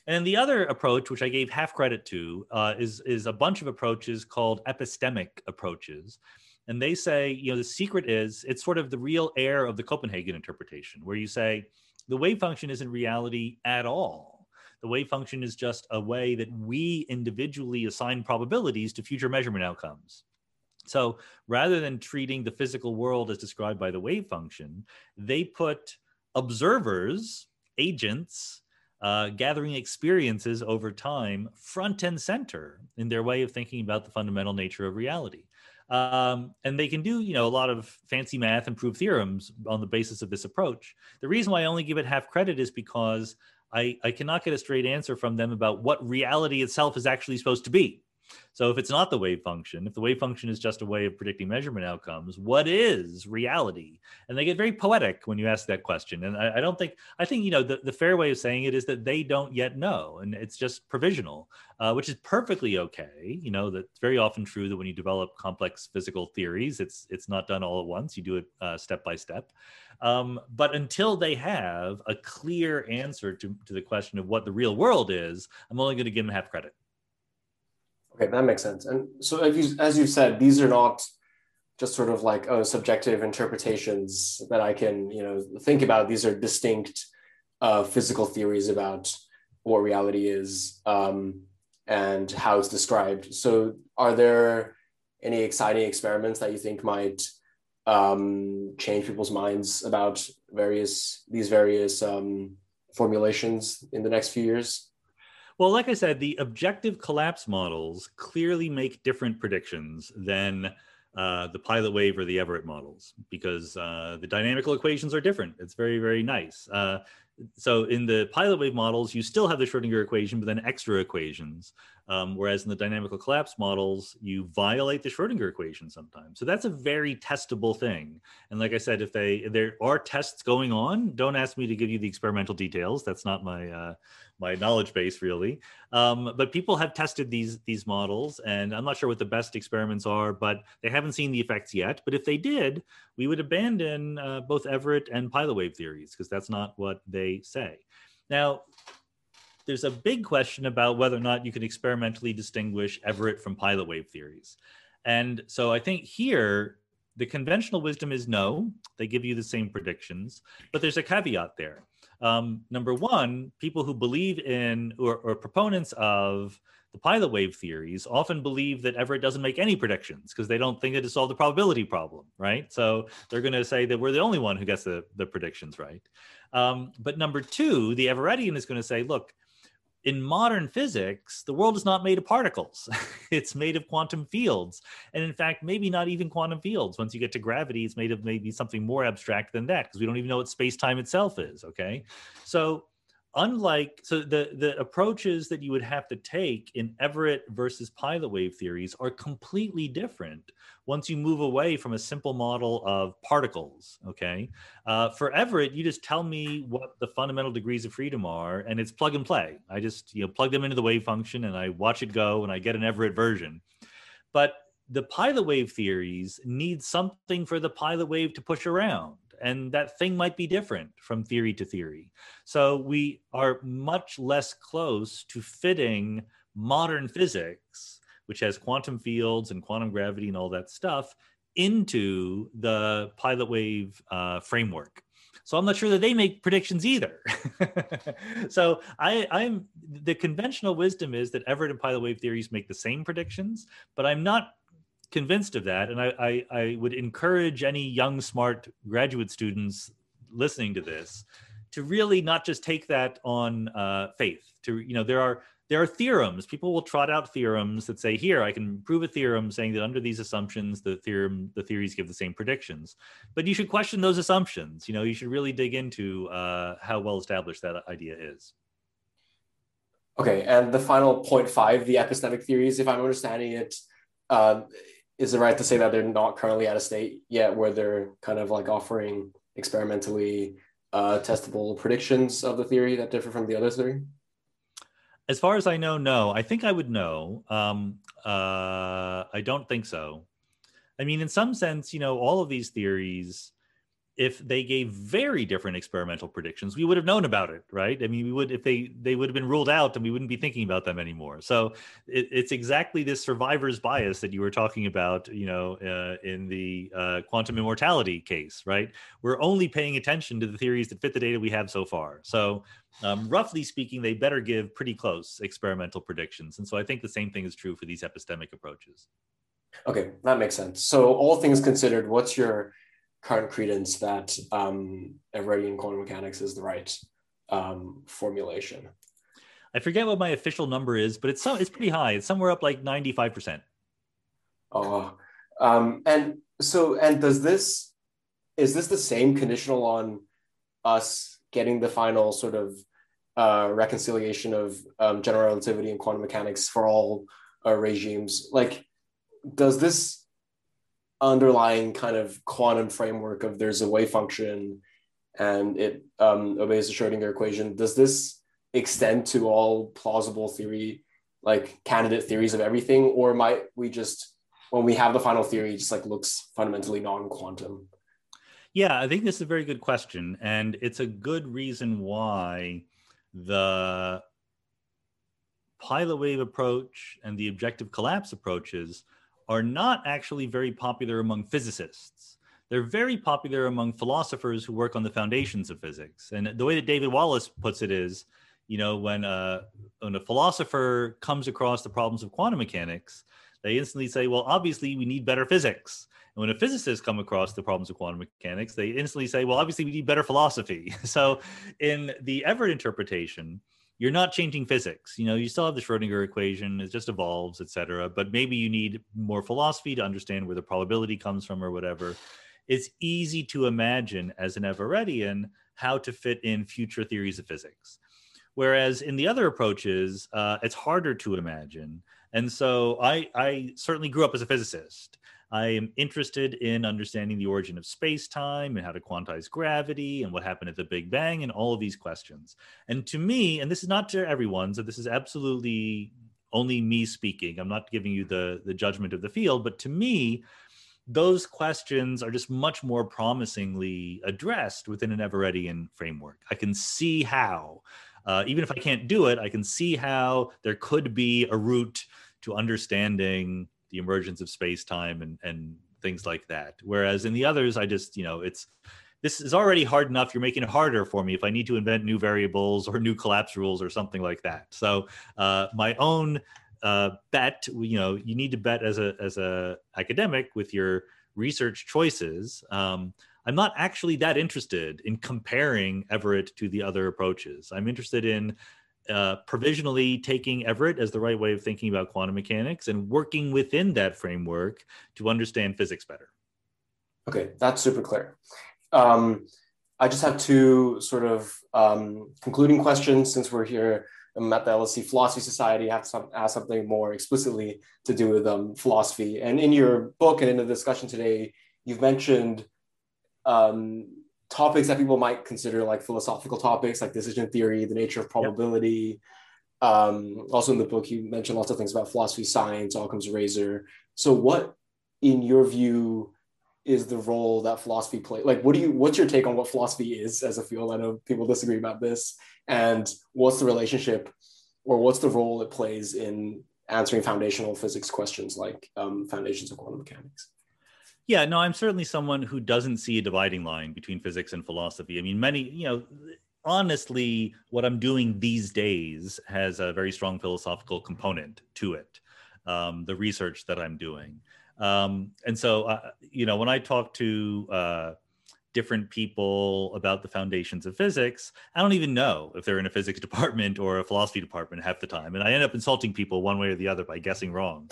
And the other approach, which I gave half credit to, uh, is is a bunch of approaches called epistemic approaches. And they say, you know, the secret is it's sort of the real heir of the Copenhagen interpretation, where you say the wave function isn't reality at all. The wave function is just a way that we individually assign probabilities to future measurement outcomes. So rather than treating the physical world as described by the wave function, they put observers, agents, uh, gathering experiences over time front and center in their way of thinking about the fundamental nature of reality. Um, and they can do, you know, a lot of fancy math and prove theorems on the basis of this approach. The reason why I only give it half credit is because I, I cannot get a straight answer from them about what reality itself is actually supposed to be. So if it's not the wave function, if the wave function is just a way of predicting measurement outcomes, what is reality? And they get very poetic when you ask that question. And I, I don't think I think you know the, the fair way of saying it is that they don't yet know, and it's just provisional, uh, which is perfectly okay. You know that's very often true that when you develop complex physical theories, it's it's not done all at once. You do it uh, step by step. Um, but until they have a clear answer to, to the question of what the real world is, I'm only going to give them half credit. Okay, that makes sense. And so, as you, as you said, these are not just sort of like oh subjective interpretations that I can you know think about. These are distinct uh, physical theories about what reality is um, and how it's described. So, are there any exciting experiments that you think might um, change people's minds about various these various um, formulations in the next few years? Well, like I said, the objective collapse models clearly make different predictions than uh, the pilot wave or the Everett models because uh, the dynamical equations are different. It's very, very nice. Uh, so in the pilot wave models, you still have the Schrodinger equation, but then extra equations. Um, whereas in the dynamical collapse models, you violate the Schrodinger equation sometimes. So that's a very testable thing. And like I said, if they there are tests going on, don't ask me to give you the experimental details. That's not my uh, my knowledge base really. Um, but people have tested these these models, and I'm not sure what the best experiments are, but they haven't seen the effects yet. But if they did, we would abandon uh, both Everett and pilot wave theories because that's not what they say. Now, there's a big question about whether or not you can experimentally distinguish Everett from pilot wave theories. And so I think here, the conventional wisdom is no, they give you the same predictions, but there's a caveat there. Um, number one, people who believe in or, or proponents of the pilot wave theories often believe that Everett doesn't make any predictions because they don't think that it solved the probability problem, right? So they're going to say that we're the only one who gets the, the predictions right. Um, but number two, the Everettian is going to say, look, in modern physics, the world is not made of particles. it's made of quantum fields. And in fact, maybe not even quantum fields. Once you get to gravity, it's made of maybe something more abstract than that because we don't even know what space time itself is. Okay. So unlike so the the approaches that you would have to take in Everett versus pilot wave theories are completely different once you move away from a simple model of particles okay? Uh, for Everett you just tell me what the fundamental degrees of freedom are and it's plug and play. I just you know plug them into the wave function and I watch it go and I get an Everett version. But the pilot wave theories need something for the pilot wave to push around and that thing might be different from theory to theory. So we are much less close to fitting modern physics, which has quantum fields and quantum gravity and all that stuff, into the pilot wave uh, framework. So I'm not sure that they make predictions either. so I, I'm the conventional wisdom is that Everett and pilot wave theories make the same predictions, but I'm not convinced of that. And I, I, I would encourage any young, smart graduate students listening to this to really not just take that on uh, faith. To you know, there are there are theorems. People will trot out theorems that say, "Here, I can prove a theorem saying that under these assumptions, the theorem, the theories give the same predictions." But you should question those assumptions. You know, you should really dig into uh, how well established that idea is. Okay, and the final point five, the epistemic theories. If I'm understanding it, uh, is it right to say that they're not currently at a state yet where they're kind of like offering experimentally uh, testable predictions of the theory that differ from the other theory? As far as I know, no. I think I would know. Um, uh, I don't think so. I mean, in some sense, you know, all of these theories if they gave very different experimental predictions, we would have known about it, right? I mean, we would if they they would have been ruled out, and we wouldn't be thinking about them anymore. So it, it's exactly this survivor's bias that you were talking about, you know, uh, in the uh, quantum immortality case, right? We're only paying attention to the theories that fit the data we have so far. So um, roughly speaking, they better give pretty close experimental predictions, and so I think the same thing is true for these epistemic approaches. Okay, that makes sense. So all things considered, what's your current credence that um, Everettian quantum mechanics is the right um, formulation. I forget what my official number is, but it's so, it's pretty high. It's somewhere up like ninety five percent. Oh, um, and so and does this is this the same conditional on us getting the final sort of uh, reconciliation of um, general relativity and quantum mechanics for all uh, regimes? Like, does this underlying kind of quantum framework of there's a wave function and it um, obeys the Schrodinger equation. Does this extend to all plausible theory, like candidate theories of everything, or might we just, when we have the final theory, just like looks fundamentally non-quantum? Yeah, I think this is a very good question, and it's a good reason why the pilot wave approach and the objective collapse approaches are not actually very popular among physicists. They're very popular among philosophers who work on the foundations of physics. And the way that David Wallace puts it is, you know, when a, when a philosopher comes across the problems of quantum mechanics, they instantly say, well, obviously we need better physics. And when a physicist come across the problems of quantum mechanics, they instantly say, well, obviously we need better philosophy. so in the Everett interpretation, you're not changing physics. You know, you still have the Schrodinger equation, it just evolves, et cetera. But maybe you need more philosophy to understand where the probability comes from or whatever. It's easy to imagine as an Everettian how to fit in future theories of physics. Whereas in the other approaches, uh, it's harder to imagine. And so I, I certainly grew up as a physicist. I am interested in understanding the origin of space time and how to quantize gravity and what happened at the Big Bang and all of these questions. And to me, and this is not to everyone, so this is absolutely only me speaking. I'm not giving you the, the judgment of the field, but to me, those questions are just much more promisingly addressed within an Everettian framework. I can see how, uh, even if I can't do it, I can see how there could be a route to understanding the emergence of space time and and things like that. Whereas in the others i just you know it's this is already hard enough. You're making it harder for me if i need to invent new variables or new collapse rules or something like that. So uh, my own uh, bet you know you need to bet as a as a academic with your research choices. Um, i'm not actually that interested in comparing everett to the other approaches. I'm interested in uh, provisionally taking Everett as the right way of thinking about quantum mechanics and working within that framework to understand physics better. Okay, that's super clear. Um, I just have two sort of um, concluding questions since we're here um, at the LSE Philosophy Society. I have to ask something more explicitly to do with um, philosophy. And in your book and in the discussion today, you've mentioned um, topics that people might consider like philosophical topics, like decision theory, the nature of probability. Yep. Um, also in the book, you mentioned lots of things about philosophy, science, Occam's razor. So, what, in your view, is the role that philosophy plays? Like, what do you? What's your take on what philosophy is as a field? I know people disagree about this, and what's the relationship, or what's the role it plays in answering foundational physics questions like um, foundations of quantum mechanics? Yeah, no, I'm certainly someone who doesn't see a dividing line between physics and philosophy. I mean, many, you know, honestly, what I'm doing these days has a very strong philosophical component to it, um, the research that I'm doing. Um, and so, uh, you know, when I talk to uh, different people about the foundations of physics. I don't even know if they're in a physics department or a philosophy department half the time. And I end up insulting people one way or the other by guessing wrong.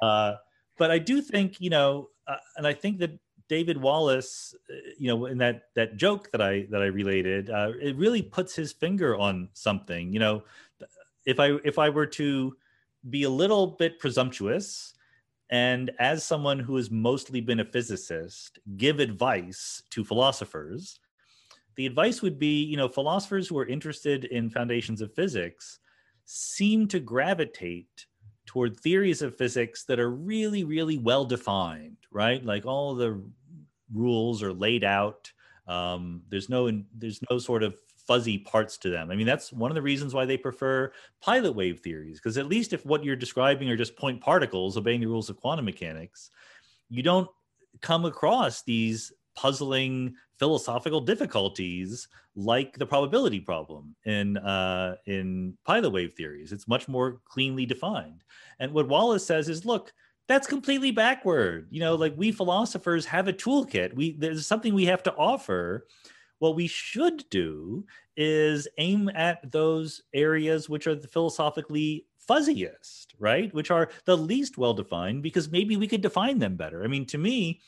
Uh, but I do think, you know, uh, and I think that David Wallace, uh, you know, in that that joke that I that I related, uh, it really puts his finger on something. You know, if I if I were to be a little bit presumptuous and as someone who has mostly been a physicist, give advice to philosophers, the advice would be you know, philosophers who are interested in foundations of physics seem to gravitate toward theories of physics that are really, really well defined, right? Like all the rules are laid out. Um, there's no there's no sort of fuzzy parts to them. I mean, that's one of the reasons why they prefer pilot wave theories, because at least if what you're describing are just point particles obeying the rules of quantum mechanics, you don't come across these puzzling philosophical difficulties like the probability problem in uh, in pilot wave theories. It's much more cleanly defined. And what Wallace says is, look, that's completely backward. You know, like we philosophers have a toolkit. We there's something we have to offer what we should do is aim at those areas which are the philosophically fuzziest, right? Which are the least well defined because maybe we could define them better. I mean, to me,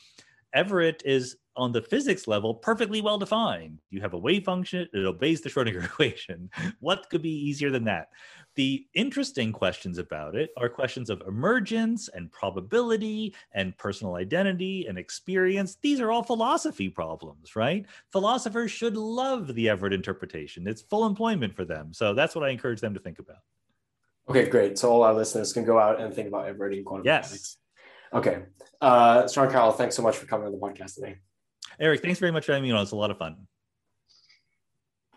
Everett is on the physics level perfectly well defined. You have a wave function, it obeys the Schrodinger equation. What could be easier than that? The interesting questions about it are questions of emergence and probability and personal identity and experience. These are all philosophy problems, right? Philosophers should love the Everett interpretation. It's full employment for them. So that's what I encourage them to think about. Okay, great. So all our listeners can go out and think about Everett in quantum yes. mechanics. Okay. Uh, Sean Carroll, thanks so much for coming on the podcast today. Eric, thanks very much for having me on. It's a lot of fun.